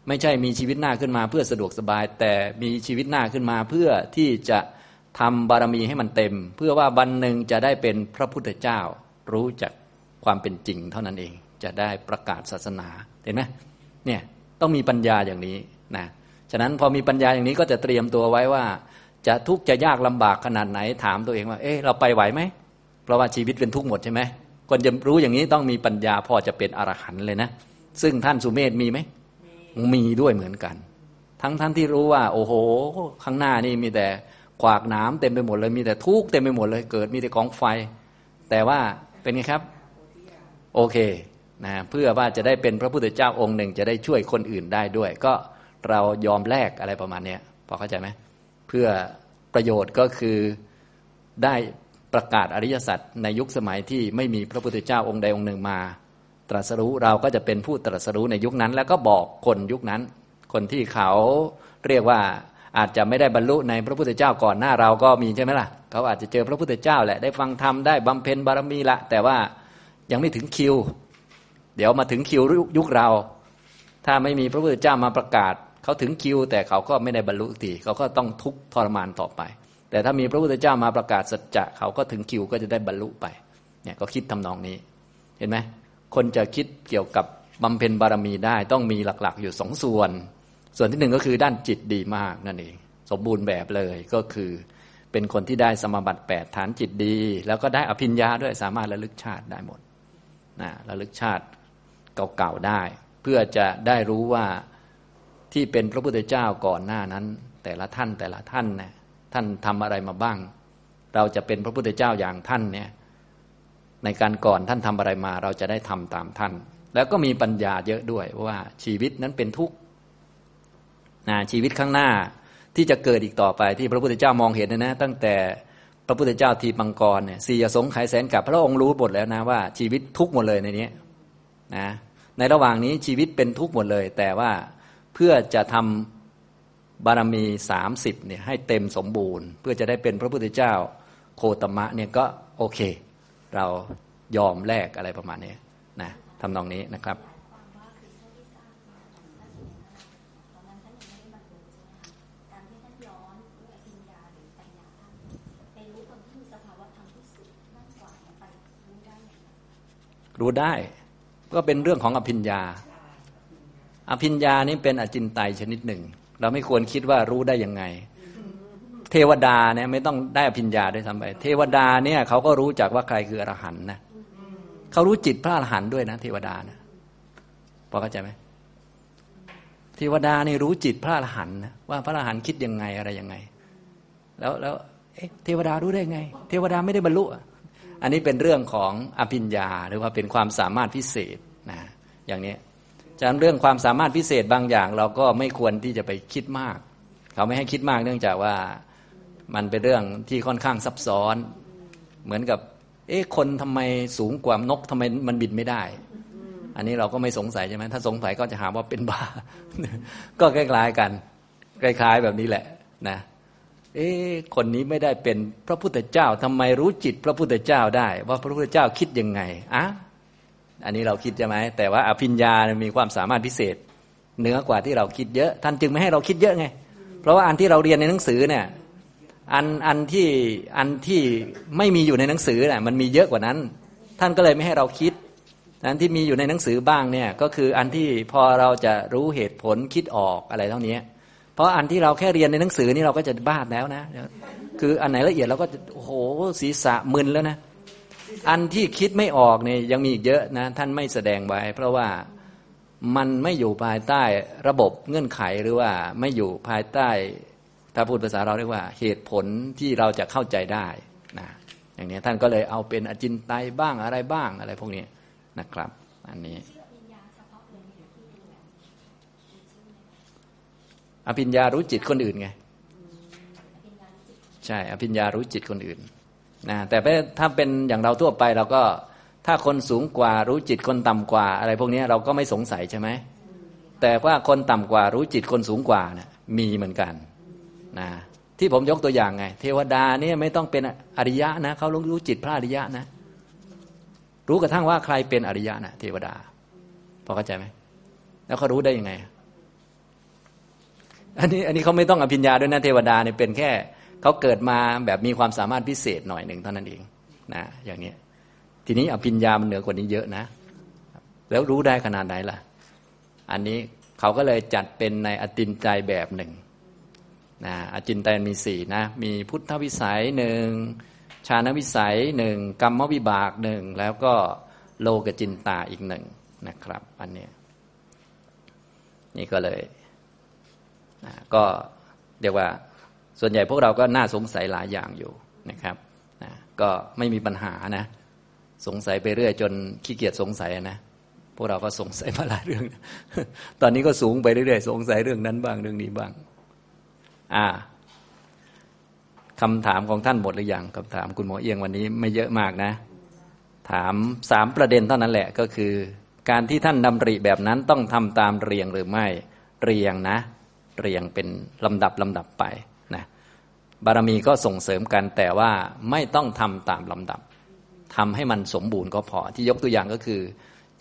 ไม่ใช่มีชีวิตหน้าขึ้นมาเพื่อสะดวกสบาย แต่มีชีวิตหน้าขึ้นมาเพื่อที่จะทำบารมีให้มันเต็ม เพื่อว่าวันหนึ่งจะได้เป็นพระพุทธเจ้า รู้จักความเป็นจริงเท่านั้นเอง จะได้ประกาศศาสนาเห็นไหมเนี่ยต้องมีปัญญาอย่างนี้นะฉะนั้นพอมีปัญญาอย่างนี้ก็จะเตรียมตัวไว้ว่า จะทุกข์จะยากลำบากขนาดไหนถามตัวเองว่าเอ๊ะเราไปไหวไหมเพราะว่าชีวิตเป็นทุกข์หมดใช่ไหมคนจะรู้อย่างนี้ต้องมีปัญญาพอจะเป็นอรหันต์เลยนะ ซึ่งท่านสุเมธมีไหมมีด้วยเหมือนกัน ทั้งท่านที่รู้ว่า โอ้โห ข้างหน้านี่มีแต่ขวากหนามเต็มไปหมดเลยมีแต่ทุกข์เต็มไปหมดเลยเกิดมีแต่กองไฟ แต่ว่า เป็นไงครับ โอเคนะเพื่อว่าจะได้เป็นพระพุทธเจ้าองค์หนึ่งจะได้ช่วยคนอื่นได้ด้วย ก็เรายอมแลกอะไรประมาณนี้พอเข้าใจไหมเพื่อประโยชน์ก็คือได้ประกาศอริยสัจในยุคสมัยที่ไม่มีพระพุทธเจ้าองค์ใดองค์หนึ่งมา ตรัสรู้เราก็จะเป็นผู้ตรัสรู้ในยุคนั้น แล้วก็บอกคนยุคนั้น คนที่เขาเรียกว่า อาจจะไม่ได้บรรลุในพระพุทธเจ้าก่อนหน้าเราก็มีใช่ไหมล่ะ เขาอาจจะเจอพระพุทธเจ้าแหละได้ฟังธรรมได้บำเพ็ญบารมีละ แต่ว่ายังไม่ถึงคิว เดี๋ยวมาถึงคิวยุคเรา ถ้าไม่มีพระพุทธเจ้ามาประกาศ เขาถึงคิว แต่เขาก็ไม่ได้บรรลุทีเขาก็ต้องทุกข์ทรมานต่อไป แต่ถ้ามีพระพุทธเจ้ามาประกาศสัจจะเขาก็ถึงคิวก็จะได้บรรลุไปเนี่ยก็คิดทำนองนี้ เห็นไหมคนจะคิดเกี่ยวกับบำเพ็ญบารมีได้ต้องมีหลักๆ อยู่สองส่วน ส่วนที่หนึ่งก็คือด้านจิตดีมากนั่นเองสมบูรณ์แบบเลยก็คือเป็นคนที่ได้สมบัติแปดฐานจิตดี แล้วก็ได้อภิญญาด้วยสามารถระลึกชาติได้หมดนะระลึกชาติเก่าๆได้ เพื่อจะได้รู้ว่าที่เป็นพระพุทธเจ้าก่อนหน้านั้น แต่ละท่านแต่ละท่านเนี่ยท่านทำอะไรมาบ้าง เราจะเป็นพระพุทธเจ้าอย่างท่านเนี่ยในการก่อนท่านทำอะไรมา เราจะได้ทำตามท่าน แล้วก็มีปัญญาเยอะด้วยว่าชีวิตนั้นเป็นทุกข์ นะชีวิตข้างหน้าที่จะเกิดอีกต่อไปที่พระพุทธเจ้ามองเห็นนะนะตั้งแต่พระพุทธเจ้าทีปังกรเนี่ยสี่สงไขยแสนกับพระองค์รู้หมดแล้วนะว่าชีวิตทุกหมดเลยในนี้นะในระหว่างนี้ชีวิตเป็นทุกหมดเลย แต่ว่าเพื่อจะทำบารมีสามสิบเนี่ยให้เต็มสมบูรณ์ เพื่อจะได้เป็นพระพุทธเจ้าโคตมะเนี่ยก็โอเค เรายอมแลกอะไรประมาณนี้นะทำนองนี้นะครับ รู้ได้ ก็เป็นเรื่องของอภิญญา อภิญญานี้เป็นอจินไตยชนิดหนึ่ง เราไม่ควรคิดว่ารู้ได้ยังไง เทวดาเนี่ยไม่ต้องได้อภิญญาด้วยซ้ำไป เทวดาเนี่ยเขาก็รู้จักว่าใครคืออรหันต์นะเขารู้จิตพระอรหันต์ด้วยนะ เทวดานะพอเข้าใจไหมเทวดานี่รู้จิตพระอรหันต์นะว่าพระอรหันต์คิดยังไงอะไรยังไง แล้วแล้วเทวดารู้ได้ไง เทวดาไม่ได้บรรลุอั อันนี้เป็นเรื่องของอภิญญาหรือว่าเป็นความสามารถพิเศษนะอย่างนี้ฉะนั้นเรื่องความสามารถพิเศษบางอย่าง เราก็ไม่ควรที่จะไปคิดมาก เขาไม่ให้คิดมากเนื่องจากว่ามันเป็นเรื่องที่ค่อนข้างซับซ้อน เหมือนกับเอ๊ะคนทำไมสูงกว่านกทำไมมันบินไม่ได้ อันนี้เราก็ไม่สงสัยใช่ไหมถ้าสงสัยก็จะหาว่าเป็นบ้า ก็คล้ายๆกันคล้ายๆแบบนี้แหละนะ เอ๊คนนี้ไม่ได้เป็นพระพุทธเจ้าทำไมรู้จิตพระพุทธเจ้าได้ ว่าพระพุทธเจ้าคิดยังไงอะอันนี้เราคิดใช่ไหมแต่ว่าอภิญญามีความสามารถพิเศษเหนือกว่าที่เราคิดเยอะ ท่านจึงไม่ให้เราคิดเยอะไง เพราะว่าอันที่เราเรียนในหนังสือเนี่ยอันอันที่อันที่ไม่มีอยู่ในหนังสือน่ะมันมีเยอะกว่านั้น ท่านก็เลยไม่ให้เราคิดอันที่มีอยู่ในหนังสือบ้างเนี่ยก็คืออันที่พอเราจะรู้เหตุผลคิดออกอะไรเท่านี้ เพราะอันที่เราแค่เรียนในหนังสือนี่เราก็จะบ้าแล้วนะ คืออันไหนละเอียดเราก็โอ้โหศีรษะมึนแล้วนะ อันที่คิดไม่ออกเนี่ยยังมีอีกเยอะนะ ท่านไม่แสดงไว้ เพราะว่ามันไม่อยู่ภายใต้ระบบเงื่อนไขหรือว่าไม่อยู่ภายใต้ถ้าพูดภาษาเราเรียกว่าเหตุผลที่เราจะเข้าใจได้นะอย่างนี้ท่านก็เลยเอาเป็นอจินไตยบ้างอะไรบ้างอะไรพวกนี้นะครับ อันนี้ อภิญญารู้จิตคนอื่นไงใช่อภิญญารู้จิตคนอื่นนะแต่ถ้าเป็นอย่างเราทั่วไปเราก็ถ้าคนสูงกว่ารู้จิตคนต่ำกว่า อะไรพวกนี้เราก็ไม่สงสัยใช่ไหมแต่ว่าคนต่ำกว่ารู้จิตคนสูงกว่านะ่ะมีเหมือนกันนะที่ผมยกตัวอย่างไง เทวดาเนี่ยไม่ต้องเป็นอริยะนะเขารู้จิตพระอริยะนะ รู้กระทั่งว่าใครเป็นอริยะนะเทวดาพอเข้าใจไหมแล้วเขารู้ได้ยังไง อันนี้อันนี้เขาไม่ต้องอภิญญาด้วยนะเทวดาเนี่ยเป็นแค่เขาเกิดมาแบบมีความสามารถพิเศษหน่อยหนึ่งเท่านั้นเองนะอย่างนี้ทีนี้อภิญญามันเหนือกว่านี้เยอะนะ แล้วรู้ได้ขนาดไหนล่ะ อันนี้เขาก็เลยจัดเป็นในอตินใจแบบหนึ่งนะอจินไตยมีสี่นะ มีพุทธวิสัยหนึ่งชาณวิสัยหนึ่งกรรมวิบากหนึ่งแล้วก็โลกจินตาอีกหนึ่งนะครับ อันนี้นี่ก็เลย ก็เรียกว่าส่วนใหญ่พวกเราก็น่าสงสัยหลายอย่างอยู่นะครับนะก็ไม่มีปัญหานะ สงสัยไปเรื่อยจนขี้เกียจสงสัยนะพวกเราก็สงสัยมาหลายเรื่อง ตอนนี้ก็สูงไปเรื่อยๆสงสัยเรื่องนั้นบ้างเรื่องนี้บ้าง อ่าคำถามของท่านหมดหรือยังคำถามคุณหมอเอียงวันนี้ไม่เยอะมากนะ ถามสามประเด็นเท่านั้นแหละก็คือ การที่ท่านดำริแบบนั้นต้องทำตามเรียงหรือไม่เรียงนะ เรียงเป็นลำดับลำดับไปนะบารมีก็ส่งเสริมกันแต่ว่าไม่ต้องทำตามลำดับทำให้มันสมบูรณ์ก็พอที่ยกตัวอย่างก็คือ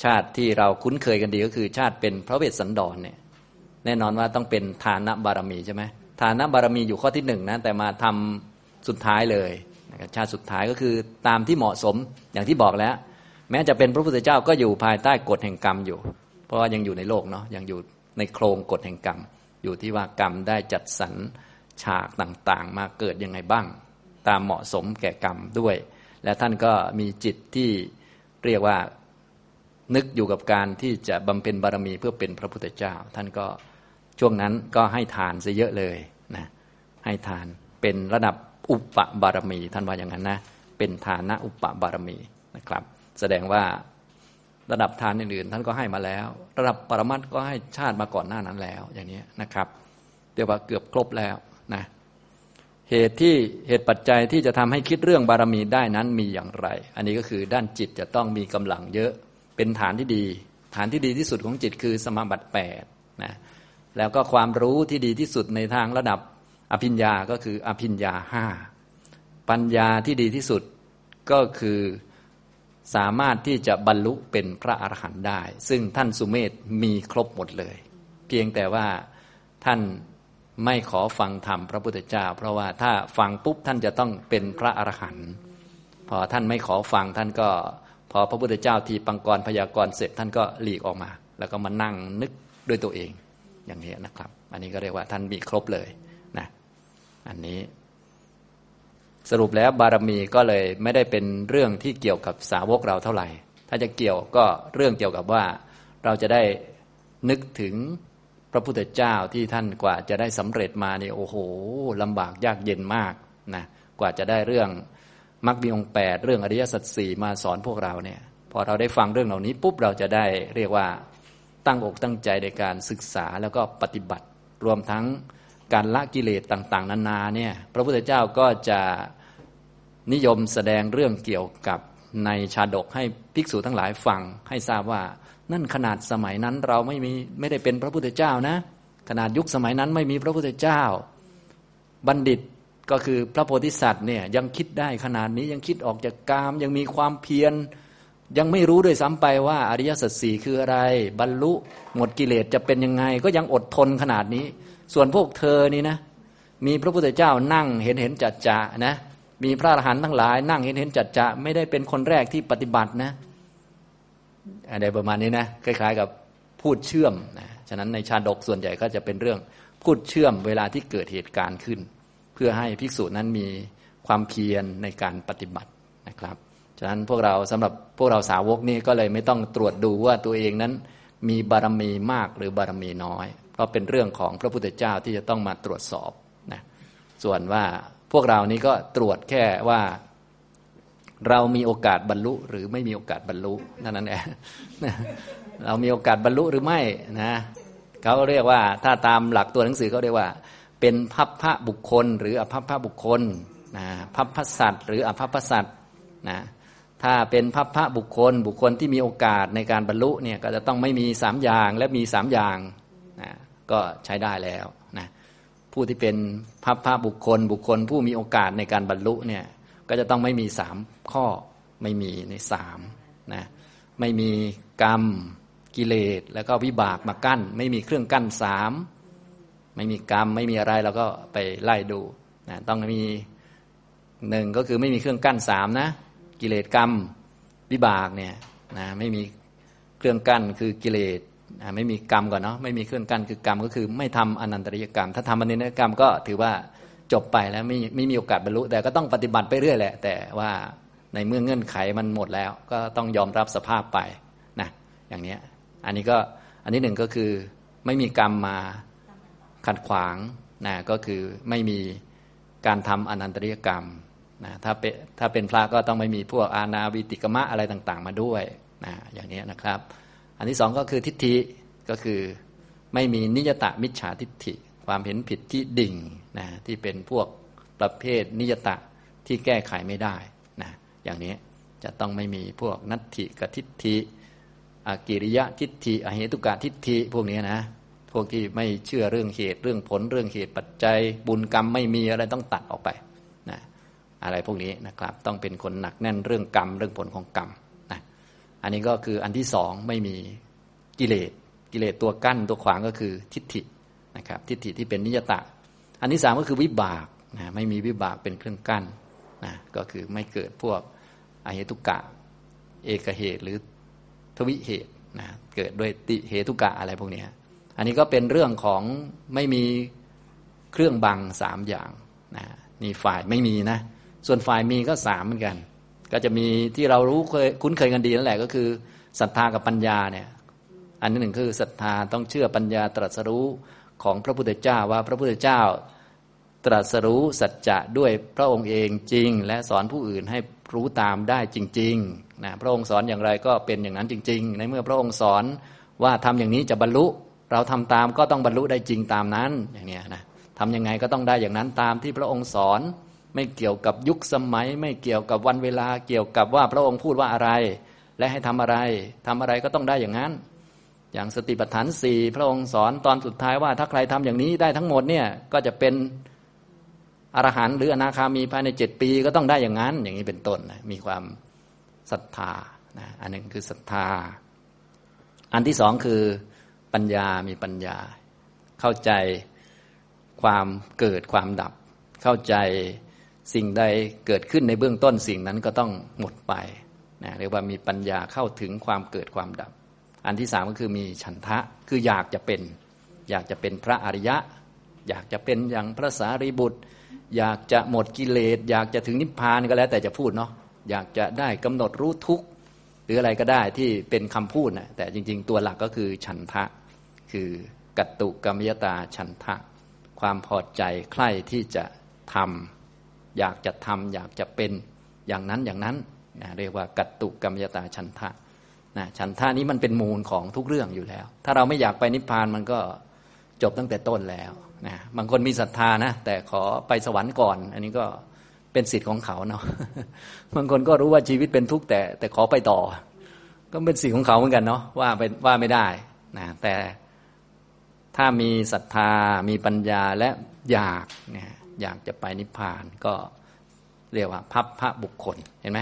ชาติที่เราคุ้นเคยกันดีก็คือ ชาติเป็นพระเวสสันดรเนี่ยแน่นอนว่าต้องเป็นฐานะบารมีใช่ไหมฐานะบารมีอยู่ข้อที่หนึ่งนะแต่มาทำสุดท้ายเลยชาติสุดท้ายก็คือตามที่เหมาะสมอย่างที่บอกแล้ว แม้จะเป็นพระพุทธเจ้าก็อยู่ภายใต้กฎแห่งกรรมอยู่ เพราะว่ายังอยู่ในโลกเนาะยังอยู่ในโครงกฎแห่งกรรม อยู่ที่ว่ากรรมได้จัดสรรฉากต่างๆ มาเกิดยังไงบ้าง ตามเหมาะสมแก่กรรมด้วย และท่านก็มีจิตที่เรียกว่านึกอยู่กับการที่จะบำเพ็ญบารมีเพื่อเป็นพระพุทธเจ้า ท่านก็ช่วงนั้นก็ให้ทานซะเยอะเลยนะให้ทานเป็นระดับอุปบารมี ท่านว่าอย่างนั้นนะ เป็นฐานะอุปบารมีนะครับ แสดงว่า ระดับทานอื่นๆท่านก็ให้มาแล้ว ระดับปรมัตก็ให้ชาติมาก่อนหน้านั้นแล้ว อย่างนี้นะครับเรียกว่าเกือบครบแล้วนะเหตุที่เหตุปัจจัยที่จะทำให้คิดเรื่องบารมีได้นั้นมีอย่างไร อันนี้ก็คือด้านจิตจะต้องมีกำลังเยอะเป็นฐานที่ดี ฐานที่ดีที่สุดของจิตคือสมาบัติ8นะแล้วก็ความรู้ที่ดีที่สุดในทางระดับอภิญญาก็คืออภิญญาห้าปัญญาที่ดีที่สุดก็คือ สามารถที่จะบรรลุเป็นพระอรหันต์ได้ ซึ่งท่านสุเมธมีครบหมดเลย เพียงแต่ว่าท่านไม่ขอฟังธรรมพระพุทธเจ้า เพราะว่าถ้าฟังปุ๊บท่านจะต้องเป็นพระอรหันต์พอท่านไม่ขอฟังท่านก็ พอพระพุทธเจ้าทีปังกรพยากรเสร็จท่านก็หลีกออกมา แล้วก็มานั่งนึกด้วยตัวเองอย่างนี้นะครับ อันนี้ก็เรียกว่าท่านมีครบเลยนะอันนี้ สรุปแล้วบารมีก็เลยไม่ได้เป็นเรื่องที่เกี่ยวกับสาวกเราเท่าไหร่ ถ้าจะเกี่ยวก็เรื่องเกี่ยวกับว่าเราจะได้นึกถึงพระพุทธเจ้าที่ท่านกว่าจะได้สำเร็จมาเนี่ยโอ้โหลำบากยากเย็นมากนะกว่าจะได้เรื่องมรรคมีองแปดเรื่องอริยสัจสี่มาสอนพวกเราเนี่ยพอเราได้ฟังเรื่องเหล่านี้ปุ๊บเราจะได้เรียกว่าตั้งอกตั้งใจในการศึกษาแล้วก็ปฏิบัติรวมทั้งการละกิเลสต่าง ๆ นานาเนี่ยพระพุทธเจ้าก็จะ นิยมแสดงเรื่องเกี่ยวกับในชาดกให้ภิกษุทั้งหลายฟังให้ทราบว่า นั่นขนาดสมัยนั้นเราไม่มีไม่ได้เป็นพระพุทธเจ้านะ ขนาดยุคสมัยนั้นไม่มีพระพุทธเจ้า บัณฑิตก็คือพระโพธิสัตว์เนี่ยยังคิดได้ขนาดนี้ยังคิดออกจากกามยังมีความเพียรยังไม่รู้ด้วยซ้ำไปว่าอริยสัจสี่คืออะไร บรรลุหมดกิเลสจะเป็นยังไง ก็ยังอดทนขนาดนี้ ส่วนพวกเธอนี่นะ มีพระพุทธเจ้านั่งเห็นเห็นจัดจะนะ มีพระอรหันต์ทั้งหลาย นั่งเห็นเห็นจัดจะไม่ได้เป็นคนแรกที่ปฏิบัตินะอะไรประมาณนี้นะคล้าย ๆ กับพูดเชื่อมนะฉะนั้นในชาดกส่วนใหญ่ก็จะเป็นเรื่องพูดเชื่อมเวลาที่เกิดเหตุการณ์ขึ้น เพื่อให้ภิกษุนั้นมีความเพียรในการปฏิบัตินะครับฉะนั้นพวกเราสำหรับพวกเราสาวกนี่ก็เลยไม่ต้องตรวจดูว่าตัวเองนั้น มีบารมีมากหรือบารมีน้อย เพราะเป็นเรื่องของพระพุทธเจ้าที่จะต้องมาตรวจสอบนะส่วนว่า พวกเรานี้ก็ตรวจแค่ว่า เรามีโอกาสบรรลุ หรือไม่มีโอกาสบรรลุนั่นนั่นเองเรามีโอกาสบรรลุหรือไม่นะเขาเรียกว่าถ้าตามหลักตัวหนังสือเขาเรียกว่า เป็นพัพพะบุคคล หรืออภัพพะบุคคลนะพัพพสัตหรืออภัพพสัตนะถ้าเป็นพัพพะบุคคล บุคคลที่มีโอกาสในการบรรลุเนี่ยก็จะต้องไม่มีสามอย่างและมีสามอย่างนะก็ใช้ได้แล้วนะ ผู้ที่เป็นพัพพะบุคคล บุคคลผู้มีโอกาสในการบรรลุเนี่ยก็จะต้องไม่มีสามข้อไม่มีในสามนะไม่มีกรรมกิเลสแล้วก็วิบากมากั้น ไม่มีเครื่องกั้นสามไม่มีกรรมไม่มีอะไรเราก็ไปไล่ดูนะต้องมีหนึ่งก็คือไม่มีเครื่องกั้นสามนะ กิเลสกรรมวิบากเนี่ยนะไม่มีเครื่องกั้นคือกิเลส ไม่มีกรรมก่อนเนาะไม่มีเครื่องกั้นคือกรรมก็คือไม่ทำอนันตริยกรรม ถ้าทำอนันตริยกรรมก็ถือว่าจบไปแล้วไม่ไม่มีโอกาสบรรลุ แต่ก็ต้องปฏิบัติไปเรื่อยแหละ แต่ว่าในเมื่อเงื่อนไขมันหมดแล้ว ก็ต้องยอมรับสภาพไปนะอย่างนี้อันนี้ก็อันที่หนึ่งก็คือไม่มีกรรมมาขัดขวางนะก็คือไม่มีการทำอนันตริยกรรมนะถ้าเป็นถ้าเป็นพระก็ต้องไม่มีพวกอาณาวิติกมะอะไรต่าง ๆ มาด้วยนะอย่างนี้นะครับ อันที่สองก็คือทิฏฐิก็คือไม่มีนิยตะมิจฉาทิฏฐิ ความเห็นผิดที่ดิ่งนะที่เป็นพวกประเภทนิยตะที่แก้ไขไม่ได้นะอย่างนี้จะต้องไม่มีพวกนัตถิกทิฏฐิอากิริยะทิฏฐิอเหตุกะทิฏฐิพวกนี้นะพวกที่ไม่เชื่อเรื่องเหตุเรื่องผลเรื่องเหตุปัจจัย บุญกรรมไม่มีอะไรต้องตัดออกไปนะอะไรพวกนี้นะครับ ต้องเป็นคนหนักแน่นเรื่องกรรมเรื่องผลของกรรม อันนี้ก็คืออันที่สองไม่มีกิเลสกิเลสตัวกั้นตัวขวางก็คือทิฏฐินะครับ ทิฏฐิที่เป็นนิยตะ อันที่สามก็คือวิบากนะไม่มีวิบากเป็นเครื่องกั้นนะก็คือไม่เกิดพวกอเหตุกะ เอกเหตุหรือทวิเหตุนะเกิดด้วยติเหตุกะอะไรพวกนี้อันนี้ก็เป็นเรื่องของไม่มีเครื่องบังสามอย่างนะนี่ฝ่ายไม่มีนะ ส่วนฝ่ายมีก็สามเหมือนกัน ก็จะมีที่เรารู้เคยคุ้นเคยกันดีนั่นแหละก็คือศรัทธากับปัญญาเนี่ยอันที่หนึ่งคือศรัทธาต้องเชื่อปัญญาตรัสรู้ของพระพุทธเจ้าว่าพระพุทธเจ้าตรัสรู้สัจจะด้วยพระองค์เองจริง และสอนผู้อื่นให้รู้ตามได้จริงๆนะพระองค์สอนอย่างไรก็เป็นอย่างนั้นจริง ๆ ในเมื่อพระองค์สอนว่าทำอย่างนี้จะบรรลุ เราทำตามก็ต้องบรรลุได้จริงตามนั้นอย่างนี้นะทำยังไงก็ต้องได้อย่างนั้นตามที่พระองค์สอน ไม่เกี่ยวกับยุคสมัย ไม่เกี่ยวกับวันเวลา เกี่ยวกับว่าพระองค์พูดว่าอะไร และให้ทำอะไรทำอะไรก็ต้องได้อย่างนั้น อย่างสติปัฏฐานสี่พระองค์สอนตอนสุดท้ายว่าถ้าใครทำอย่างนี้ได้ทั้งหมดเนี่ยก็จะเป็นอรหันต์หรืออนาคามีภายในเจ็ดปีก็ต้องได้อย่างนั้น อย่างนี้เป็นต้นนะมีความศรัทธานะอันหนึ่งคือศรัทธา อันที่สองคือปัญญามีปัญญา เข้าใจความเกิดความดับ เข้าใจ สิ่งใดเกิดขึ้นในเบื้องต้นสิ่งนั้นก็ต้องหมดไปนะเรียกว่ามีปัญญาเข้าถึงความเกิดความดับ อันที่สามก็คือมีฉันทะคืออยากจะเป็น อยากจะเป็นพระอริยะ อยากจะเป็นอย่างพระสารีบุตร อยากจะหมดกิเลส อยากจะถึงนิพพานก็แล้วแต่จะพูดเนาะอยากจะได้กำหนดรู้ทุกข์หรืออะไรก็ได้ที่เป็นคำพูดนะแต่จริง ๆ ตัวหลักก็คือฉันทะ คือกัตตุกรรมยตาฉันทะ ความพอใจใคร่ที่จะทำ อยากจะทำอยากจะเป็นอย่างนั้นอย่างนั้นนะเรียกว่ากัตตุกรรมยตาฉันทะนะฉันทะนี้มันเป็นมูลของทุกเรื่องอยู่แล้ว ถ้าเราไม่อยากไปนิพพานมันก็จบตั้งแต่ต้นแล้วนะบางคนมีศรัทธานะ แต่ขอไปสวรรค์ก่อน อันนี้ก็เป็นสิทธิ์ของเขาเนาะบางคนก็รู้ว่าชีวิตเป็นทุกข์แต่ แต่ขอไปต่อ ก็เป็นสิทธิ์ของเขาเหมือนกันเนาะว่าเป็นว่าไม่ได้นะแต่ถ้ามีศรัทธามีปัญญาและอยากเนี่ย อยากจะไปนิพพานก็เรียกว่าพับพระบุคคลเห็นไหม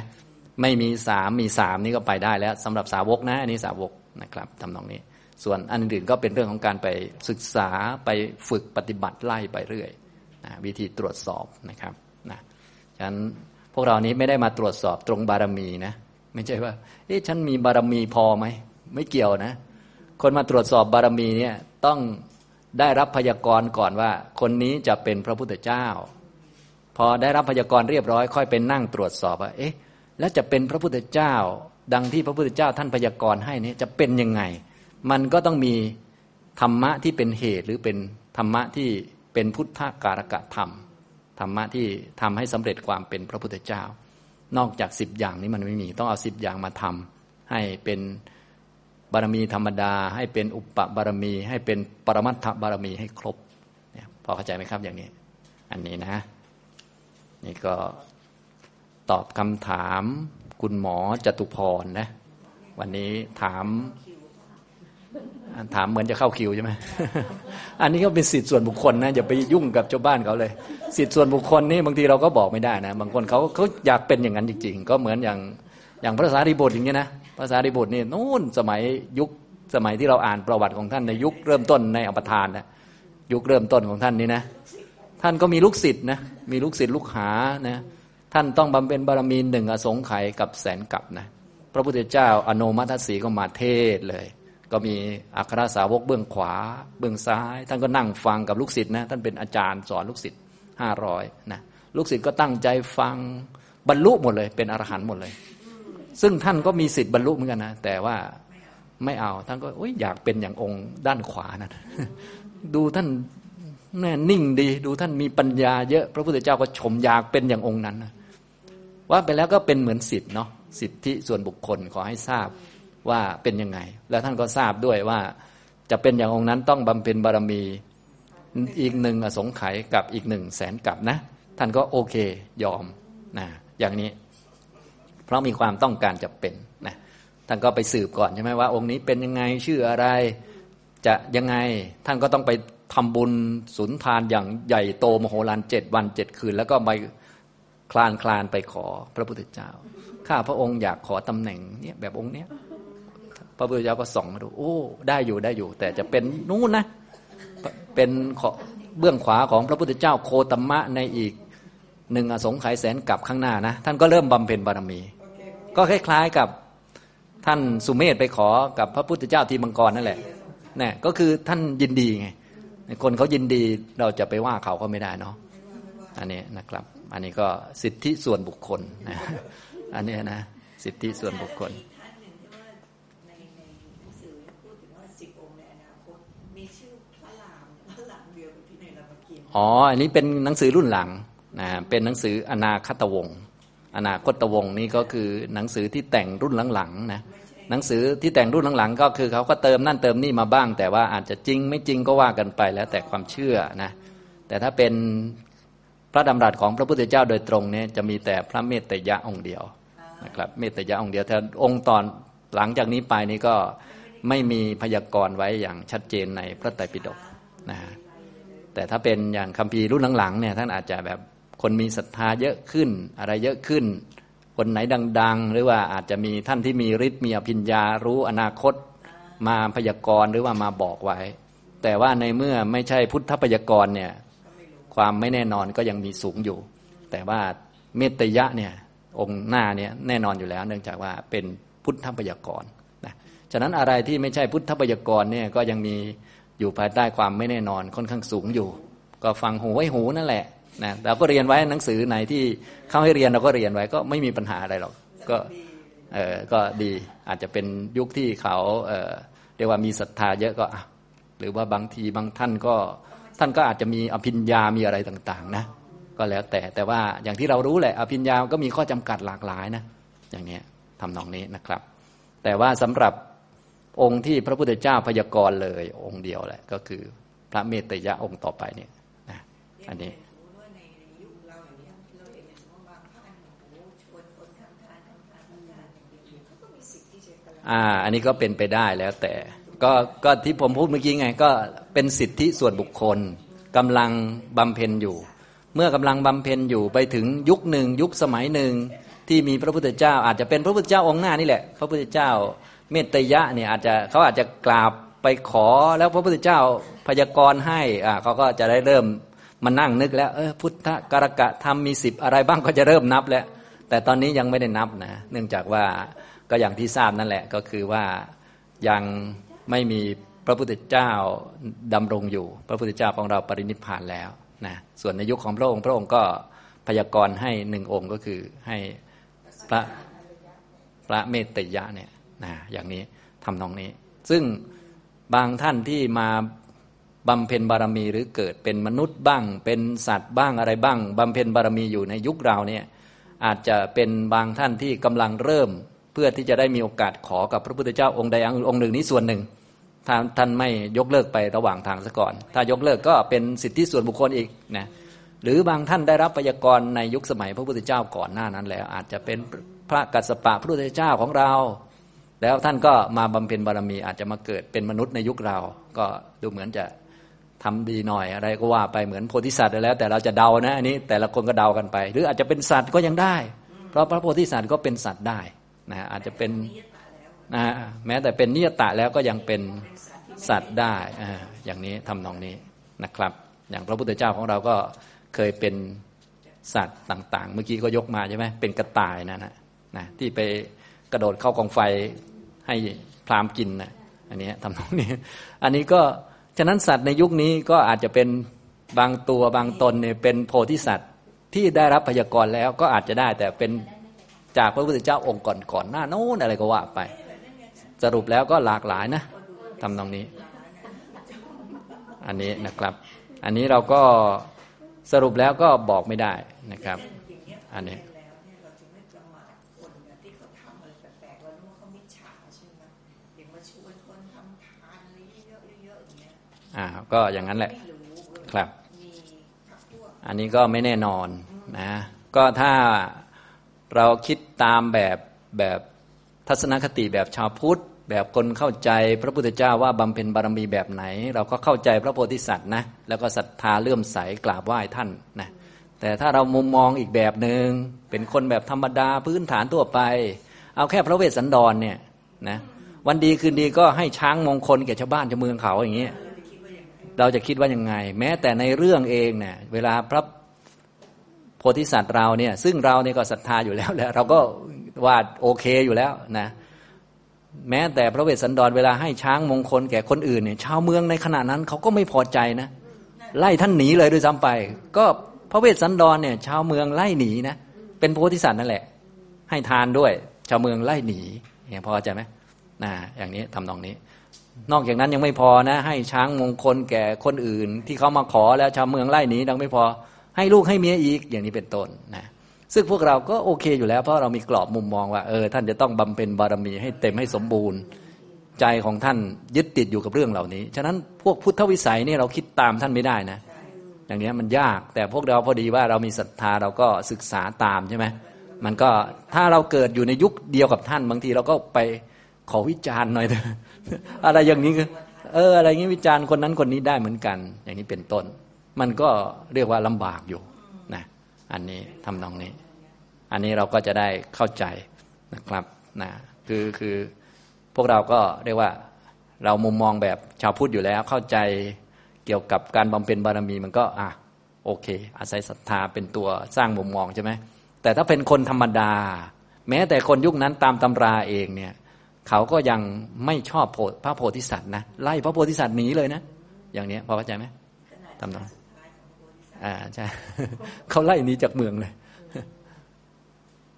ไม่มีสามมีสามนี่ก็ไปได้แล้วสำหรับสาวกนะอันนี้สาวกนะครับทำนองนี้ ส่วนอันอื่นก็เป็นเรื่องของการไปศึกษาไปฝึกปฏิบัติไล่ไปเรื่อยนะวิธีตรวจสอบนะครับนะฉะนั้นพวกเรานี้ไม่ได้มาตรวจสอบตรงบารมีนะไม่ใช่ว่าเอ๊ะฉันมีบารมีพอไหมไม่เกี่ยวนะ คนมาตรวจสอบบารมีเนี่ยต้อง ได้รับพยากรณ์ก่อนว่า คนนี้จะเป็นพระพุทธเจ้า พอได้รับพยากรณ์เรียบร้อยค่อยไปนั่งตรวจสอบว่าเอ๊ะแล้วจะเป็นพระพุทธเจ้า ดังที่พระพุทธเจ้าท่านพยากรณ์ให้นี้จะเป็นยังไง มันก็ต้องมีธรรมะที่เป็นเหตุหรือเป็นธรรมะที่เป็นพุทธการกะธรรมธรรมะที่ทำให้สำเร็จความเป็นพระพุทธเจ้า นอกจากสิบอย่างนี้มันไม่มีต้องเอาสิบอย่างมาทำให้เป็น บารมีธรรมดา ให้เป็นอุปบารมี ให้เป็นปรมัตถบารมีให้ครบเนี่ยพอเข้าใจไหมครับอย่างนี้ อันนี้นะ นี่ก็ตอบคำถามคุณหมอจตุพรนะ วันนี้ถามถามเหมือนจะเข้าคิวใช่ไหม อันนี้ก็เป็นสิทธิส่วนบุคคลนะอย่าไปยุ่งกับชาวบ้านเขาเลย สิทธิส่วนบุคคลนี่บางทีเราก็บอกไม่ได้นะ บางคนเขาเขาอยากเป็นอย่างนั้นจริงๆ ก็เหมือนอย่างอย่างพระสารีบุตรอย่างเงี้ยนะ พระสารีบุตรนี่นู่นสมัยยุคสมัยที่เราอ่านประวัติของท่านในยุคเริ่มต้นในอปทานนะยุคเริ่มต้นของท่านนี่นะ ท่านก็มีลูกศิษย์นะมีลูกศิษย์ลูกหานะท่านต้องบำเพ็ญบารมีหนึ่งอสงไขยกับแสนกับนะพระพุทธเจ้าอนุมัติสีก็มาเทศเลย ก็มีอัครสาวกเบื้องขวา เบื้องซ้าย ท่านก็นั่งฟังกับลูกศิษย์นะท่านเป็นอาจารย์สอนลูกศิษย์ห้าร้อยนะลูกศิษย์ก็ตั้งใจฟังบรรลุหมดเลย เป็นอรหันต์หมดเลย ซึ่งท่านก็มีสิทธิ์บรรลุเหมือนกันนะแต่ว่าไม่เอาท่านก็อยากเป็นอย่างองค์ด้านขวานะั่นดูท่านแน่นิ่งดี ดูท่านมีปัญญาเยอะ พระพุทธเจ้าก็ชมอยากเป็นอย่างองค์นั้นนะว่าไปแล้วก็เป็นเหมือนสิทธิ์เนาะสิทธิส่วนบุคคลขอให้ทราบว่าเป็นยังไง แล้วท่านก็ทราบด้วยว่า จะเป็นอย่างองค์นั้นต้องบำเพ็ญบารมีอีกหนึ่งอสงไขยกับอีกหนึ่งแสนกับนะ ท่านก็โอเคยอมนะอย่างนี้ เพราะมีความต้องการจะเป็นนะท่านก็ไปสืบก่อนใช่ไหมว่า องค์นี้เป็นยังไงชื่ออะไรจะยังไงท่านก็ต้องไปทำบุญสุนทานอย่างใหญ่โตมโหฬารเจ็ดวันเจ็ดคืน แล้วก็ไปคลานคลานไปขอพระพุทธเจ้า ข้าพระองค์อยากขอตำแหน่งเนี่ยแบบองค์เนี้ยพระพุทธเจ้าก็ส่องมาดูโอ้ได้อยู่ได้อยู่ แต่จะเป็นนู้นนะเป็นเบื้องขวาของพระพุทธเจ้าโคตมะในอีกหนึ่งอสงไขยแสนกับข้างหน้านะ ท่านก็เริ่มบำเพ็ญบารมี ก็คล้ายๆกับท่านสุเมธไปขอกับพระพุทธเจ้าทีมังกรนั่นแหละนี่ก็คือท่านยินดีไง คนเขายินดีเราจะไปว่าเขาก็ไม่ได้เนาะอันนี้นะครับ อันนี้ก็สิทธิส่วนบุคคลนะอันนี้นะสิทธิส่วนบุคคลอ๋อ อันนี้เป็นหนังสือรุ่นหลังนะเป็นหนังสืออนาคตวงศ์ อนาคตวงนี่ก็คือหนังสือที่แต่งรุ่นหลังๆนะหนังสือที่แต่งรุ่นหลังๆ ก็คือเขาก็เติมนั่นเติมนี่มาบ้าง แต่ว่าอาจจะจริงไม่จริงก็ว่ากันไปแล้วแต่ความเชื่อนะแต่ถ้าเป็นพระดำรัสของพระพุทธเจ้าโดยตรงเนี่ยจะมีแต่พระเมตยะองค์เดียวนะครับเมตยะองค์เดียวแต่องค์ตอนหลังจากนี้ไปนี้ก็ไม่มีพยากรณ์ไว้อย่างชัดเจนในพระไตรปิฎกนะแต่ถ้าเป็นอย่างคัมภีร์รุ่นหลังๆเนี่ยท่านอาจจะแบบ คนมีศรัทธาเยอะขึ้น อะไรเยอะขึ้น คนไหนดัง ๆ หรือว่าอาจจะมีท่านที่มีฤทธิ์มีอภิญญารู้อนาคต มาพยากรณ์หรือว่ามาบอกไว้ แต่ว่าในเมื่อไม่ใช่พุทธพยากรณ์เนี่ยความไม่แน่นอนก็ยังมีสูงอยู่ แต่ว่าเมตยะเนี่ยองค์หน้าเนี่ยแน่นอนอยู่แล้ว เนื่องจากว่าเป็นพุทธพยากรณ์นะฉะนั้นอะไรที่ไม่ใช่พุทธพยากรณ์เนี่ยก็ยังมีอยู่ภายใต้ความไม่แน่นอนค่อนข้างสูงอยู่ ก็ฟังหูไว้หูนั่นแหละ นะเราก็เรียนไว้หนังสือไหนที่เข้าให้เรียนเราก็เรียนไว้ก็ไม่มีปัญหาอะไรหรอกก็เออก็ดีอาจจะเป็นยุคที่เขาเออเรียกว่ามีศรัทธาเยอะก็หรือว่าบางทีบางท่านก็ท่านก็อาจจะมีอภิญญามีอะไรต่างๆ นะ ก็แล้วแต่แต่ว่าอย่างที่เรารู้แหละอภิญญาก็มีข้อจำกัดหลากหลายนะ อย่างนี้ทำนองนี้นะครับ แต่ว่าสำหรับองค์ที่พระพุทธเจ้าพยากรณ์เลย องค์เดียวแหละก็คือพระเมตยะองค์ต่อไปเนี่ยนะอันนี้ อ่า อันนี้ก็เป็นไปได้แล้วแต่ ก็ก็ที่ผมพูดเมื่อกี้ไง ก็เป็นสิทธิส่วนบุคคลกำลังบำเพ็ญอยู่ เมื่อกำลังบำเพ็ญอยู่ไปถึงยุคหนึ่งยุคสมัยหนึ่งที่มีพระพุทธเจ้า อาจจะเป็นพระพุทธเจ้าองค์หน้านี่แหละ พระพุทธเจ้าเมตยะเนี่ยอาจจะเขาอาจจะกราบไปขอแล้วพระพุทธเจ้าพยากรณ์ให้อ่าเขาก็จะได้เริ่มมานั่งนึกแล้วเออพุทธกรกะธรรมมีสิบอะไรบ้างก็จะเริ่มนับแล้ว แต่ตอนนี้ยังไม่ได้นับนะ เนื่องจากว่า ก็อย่างที่ทราบนั่นแหละก็คือว่ายังไม่มีพระพุทธเจ้าดำรงอยู่ พระพุทธเจ้าของเราปรินิพพานแล้วนะส่วนในยุคของพระองค์พระองค์ก็พยากรณ์ให้หนึ่งองค์ก็คือให้พระพระเมตตยะเนี่ยนะอย่างนี้ทำนองนี้ ซึ่งบางท่านที่มาบำเพ็ญบารมีหรือเกิดเป็นมนุษย์บ้าง เป็นสัตว์บ้างอะไรบ้างบำเพ็ญบารมีอยู่ในยุคเราเนี่ยอาจจะเป็นบางท่านที่กำลังเริ่ม เพื่อที่จะได้มีโอกาสขอกับพระพุทธเจ้าองค์ใดองค์หนึ่งนี้ส่วนหนึ่งถ้าท่านไม่ยกเลิกไประหว่างทางซะก่อน ถ้ายกเลิกก็เป็นสิทธิส่วนบุคคลอีกนะหรือบางท่านได้รับพยากรณ์ในยุคสมัยพระพุทธเจ้าก่อนหน้านั้นแล้ว อาจจะเป็นพระกัสสปะพระพุทธเจ้าของเรา แล้วท่านก็มาบำเพ็ญบารมี อาจจะมาเกิดเป็นมนุษย์ในยุคเรา ก็ดูเหมือนจะทำดีหน่อยอะไรก็ว่าไปเหมือนโพธิสัตว์แล้ว แต่เราจะเดานะอันนี้แต่ละคนก็เดากันไป หรืออาจจะเป็นสัตว์ก็ยังได้ เพราะพระโพธิสัตว์ก็เป็นสัตว์ได้ นะอาจจะเป็นนะแม้แต่เป็นนิยตะแล้วก็ยังเป็นสัตว์ได้ออย่างนี้ทำนองนี้นะครับ อย่างพระพุทธเจ้าของเราก็เคยเป็นสัตว์ต่าง ๆ เมื่อกี้ก็ยกมาใช่ไหมเป็นกระต่ายนะนะนะที่ไปกระโดดเข้ากองไฟให้พรามกินนะอันนี้ทำนองนี้ อันนี้ก็ฉะนั้นสัตว์ในยุคนี้ก็อาจจะเป็นบางตัวบางตนเนี่ยเป็นโพธิสัตว์ที่ได้รับพยากรณ์แล้วก็อาจจะได้แต่เป็น จากพระพุทธเจ้าองค์ก่อนๆหน้าโน้นอะไรก็ว่าไป สรุปแล้วก็หลากหลายนะทำตรงนี้ อันนี้นะครับ อันนี้เราก็สรุปแล้วก็บอกไม่ได้นะครับ อันนี้อ่าก็อย่างนั้นแหละครับ อันนี้ก็ไม่แน่นอนนะ ก็ถ้า เราคิดตามแบบแบบทัศนคติแบบชาวพุทธ แบบคนเข้าใจพระพุทธเจ้าว่าบำเพ็ญบารมีแบบไหน เราก็เข้าใจพระโพธิสัตว์นะแล้วก็ศรัทธาเลื่อมใสกราบไหว้ท่านนะแต่ถ้าเรามุมมองอีกแบบหนึง่งเป็นคนแบบธรรมดาพื้นฐานทั่วไป เอาแค่พระเวสสันดรเนี่ยนะวันดีคืนดีก็ให้ช้างมงคลแก่ชาวบ้านชาวเมืองเขาอย่างเงี้ยเราจะคิดว่ายังไง แม้แต่ในเรื่องเองเนี่ยเวลาพระ พธิสัตว์เราเนี่ย ซึ่งเราเนี่ยก็ศรัทธาอยู่แล้วแหละเราก็ว่าโอเคอยู่แล้วนะแม้แต่พระเวสสันดรเวลาให้ช้างมงคลแก่คนอื่นเนี่ยชาวเมืองในขณะนั้นเขาก็ไม่พอใจนะ ไล่ท่านหนีเลยด้วยซ้ำไป ก็พระเวสสันดรเนี่ย ชาวเมืองไล่หนีนะเป็นโพธิสัตว์นั่นแหละ ให้ทานด้วย ชาวเมืองไล่หนีอย่างพอใจไหมนะอย่างนี้ทำนองนี้ นอกจากนั้นยังไม่พอนะ ให้ช้างมงคลแก่คนอื่น ที่เขามาขอแล้วชาวเมืองไล่หนีดังไม่พอ ให้ลูกให้เมียอีกอย่างนี้เป็นต้นนะซึ่งพวกเราก็โอเคอยู่แล้ว เพราะเรามีกรอบมุมมองว่าเออท่านจะต้องบำเพ็ญบารมีให้เต็มให้สมบูรณ์ ใจของท่านยึดติดอยู่กับเรื่องเหล่านี้ ฉะนั้นพวกพุทธวิสัยนี่เราคิดตามท่านไม่ได้นะอย่างนี้มันยากแต่พวกเราพอดีว่าเรามีศรัทธาเราก็ศึกษาตามใช่ไหมมันก็ถ้าเราเกิดอยู่ในยุคเดียวกับท่าน บางทีเราก็ไปขอวิจารณ์หน่อยเถอะอะไรอย่างนี้คือเอออะไรงี้วิจารณ์คนนั้นคนนี้ได้เหมือนกัน อย่างนี้เป็นต้น มันก็เรียกว่าลำบากอยู่นะอันนี้ทำนองนี้ อันนี้เราก็จะได้เข้าใจนะครับนะคือคือพวกเราก็เรียกว่าเรามุมมองแบบชาวพุทธอยู่แล้ว เข้าใจเกี่ยวกับการบำเพ็ญบารมีมันก็อะโอเค อาศัยศรัทธาเป็นตัวสร้างมุมมองใช่ไหมแต่ถ้าเป็นคนธรรมดา แม้แต่คนยุคนั้นตามตำราเองเนี่ยเขาก็ยังไม่ชอบโพพระโพธิสัตว์นะไล่พระโพธิสัตว์หนีเลยนะ อย่างนี้พอเข้าใจไหมทำนอง อ่าใช่เขาไล่หนีจากเมืองเลย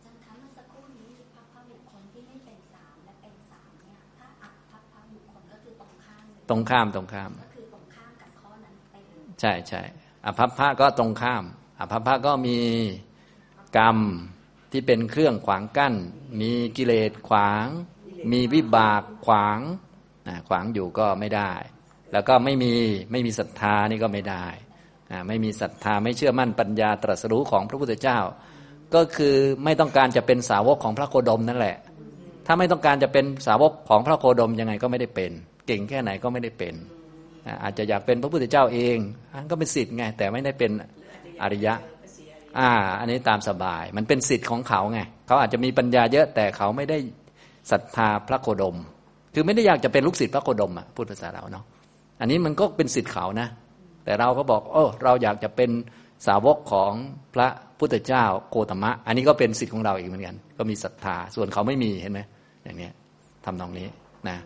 จันทร์เมื่อสักครู่นี้พัพพบุคคลที่ไม่เป็นสามและเป็นสามเนี่ยถ้าอักพัพพบุคคลก็คือตรงข้ามเลยตรงข้ามตรงข้ามก็คือตรงข้ามกับข้อนั้นไปเลยใช่ใช่อภัพพะก็ตรงข้าม อภัพพะก็มีกรรมที่เป็นเครื่องขวางกั้น มีกิเลสขวาง มีวิบากขวางอ่าขวางอยู่ก็ไม่ได้ แล้วก็ไม่มีไม่มีศรัทธานี่ก็ไม่ได้อ่า ไม่มีศรัทธาไม่เชื่อมั่นปัญญาตรัสรู้ของพระพุทธเจ้า ก็คือไม่ต้องการจะเป็นสาวกของพระโคดมนั่นแหละ ถ้าไม่ต้องการจะเป็นสาวกของพระโคดมยังไงก็ไม่ได้เป็น เก่งแค่ไหนก็ไม่ได้เป็นอาอาจจะอยากเป็นพระพุทธเจ้าเองอันก็เป็นสิทธิ์ไง แต่ไม่ได้เป็นอริยะอ่าอันนี้ตามสบายมันเป็นสิทธิ์ของเขาไงเขาอาจจะมีปัญญาเยอะแต่เขาไม่ได้ศรัทธาพระโคดม คือไม่ได้อยากจะเป็นลูกศิษย์พระโคดมอะพูดภาษาเราเนาะอันนี้มันก็เป็นสิทธิ์เขานะ แต่เราก็บอกโอ้เราอยากจะเป็นสาวกของพระพุทธเจ้าโกตมะ อันนี้ก็เป็นสิทธิ์ของเราอีกเหมือนกัน ก็มีศรัทธา ส่วนเขาไม่มีเห็นไหมอย่างนี้ทำนองนี้นะ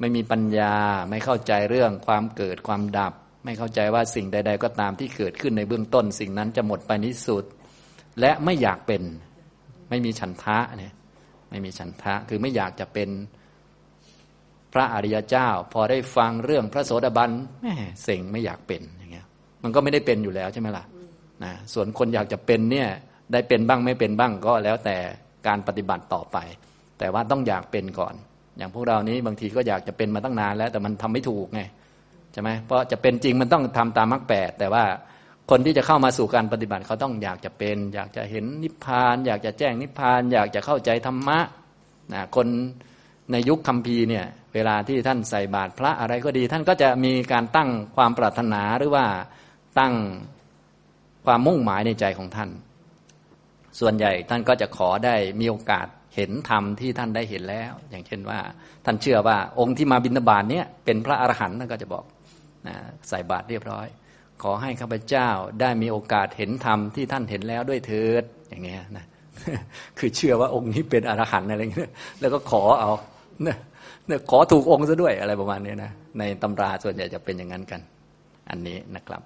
ไม่มีปัญญาไม่เข้าใจเรื่องความเกิดความดับ ไม่เข้าใจว่าสิ่งใด ๆ ก็ตามที่เกิดขึ้นในเบื้องต้น สิ่งนั้นจะหมดไปนที่สุดและไม่อยากเป็นไม่มีฉันทะเนี่ยไม่มีฉันทะคือไม่อยากจะเป็นพระอริยเจ้า พอได้ฟังเรื่องพระโสดาบันแม่เซ็งไม่อยากเป็นเมันก็ไม่ได้เป็นอยู่แล้วใช่ไหมล่ะนะส่วนคนอยากจะเป็นเนี่ยได้เป็นบ้างไม่เป็นบ้างก็แล้วแต่การปฏิบัติต่อไป แต่ว่าต้องอยากเป็นก่อน อย่างพวกเรานี้บางทีก็อยากจะเป็นมาตั้งนานแล้ว แต่มันทำไม่ถูกไงใช่ไหมเพราะจะเป็นจริงมันต้องทำตามมรรคแปดแต่ว่าคนที่จะเข้ามาสู่การปฏิบัติเขาต้องอยากจะเป็น อยากจะเห็นนิพพาน อยากจะแจ้งนิพพาน อยากจะเข้าใจธรรมะนะคนในยุคคัมภีร์เนี่ยเวลาที่ท่านใส่บาตรพระอะไรก็ดี ท่านก็จะมีการตั้งความปรารถนาหรือว่า ตั้งความมุ่งหมายในใจของท่าน ส่วนใหญ่ท่านก็จะขอได้มีโอกาสเห็นธรรมที่ท่านได้เห็นแล้ว อย่างเช่นว่า ท่านเชื่อว่าองค์ที่มาบิณฑบาตเนี่ยเป็นพระอรหันต์ท่านก็จะบอกนะใส่บาตรเรียบร้อย ขอให้ข้าพเจ้าได้มีโอกาสเห็นธรรมที่ท่านเห็นแล้วด้วยเถิดอย่างเงี้ยนะคือเชื่อว่าองค์นี้เป็นอรหันต์อะไรเงี้ยแล้วก็ขอเอาเนี่ยขอถูกองค์ซะด้วยอะไรประมาณนี้นะในตำราส่วนใหญ่จะเป็นอย่างนั้นกัน อันนี้นะครับ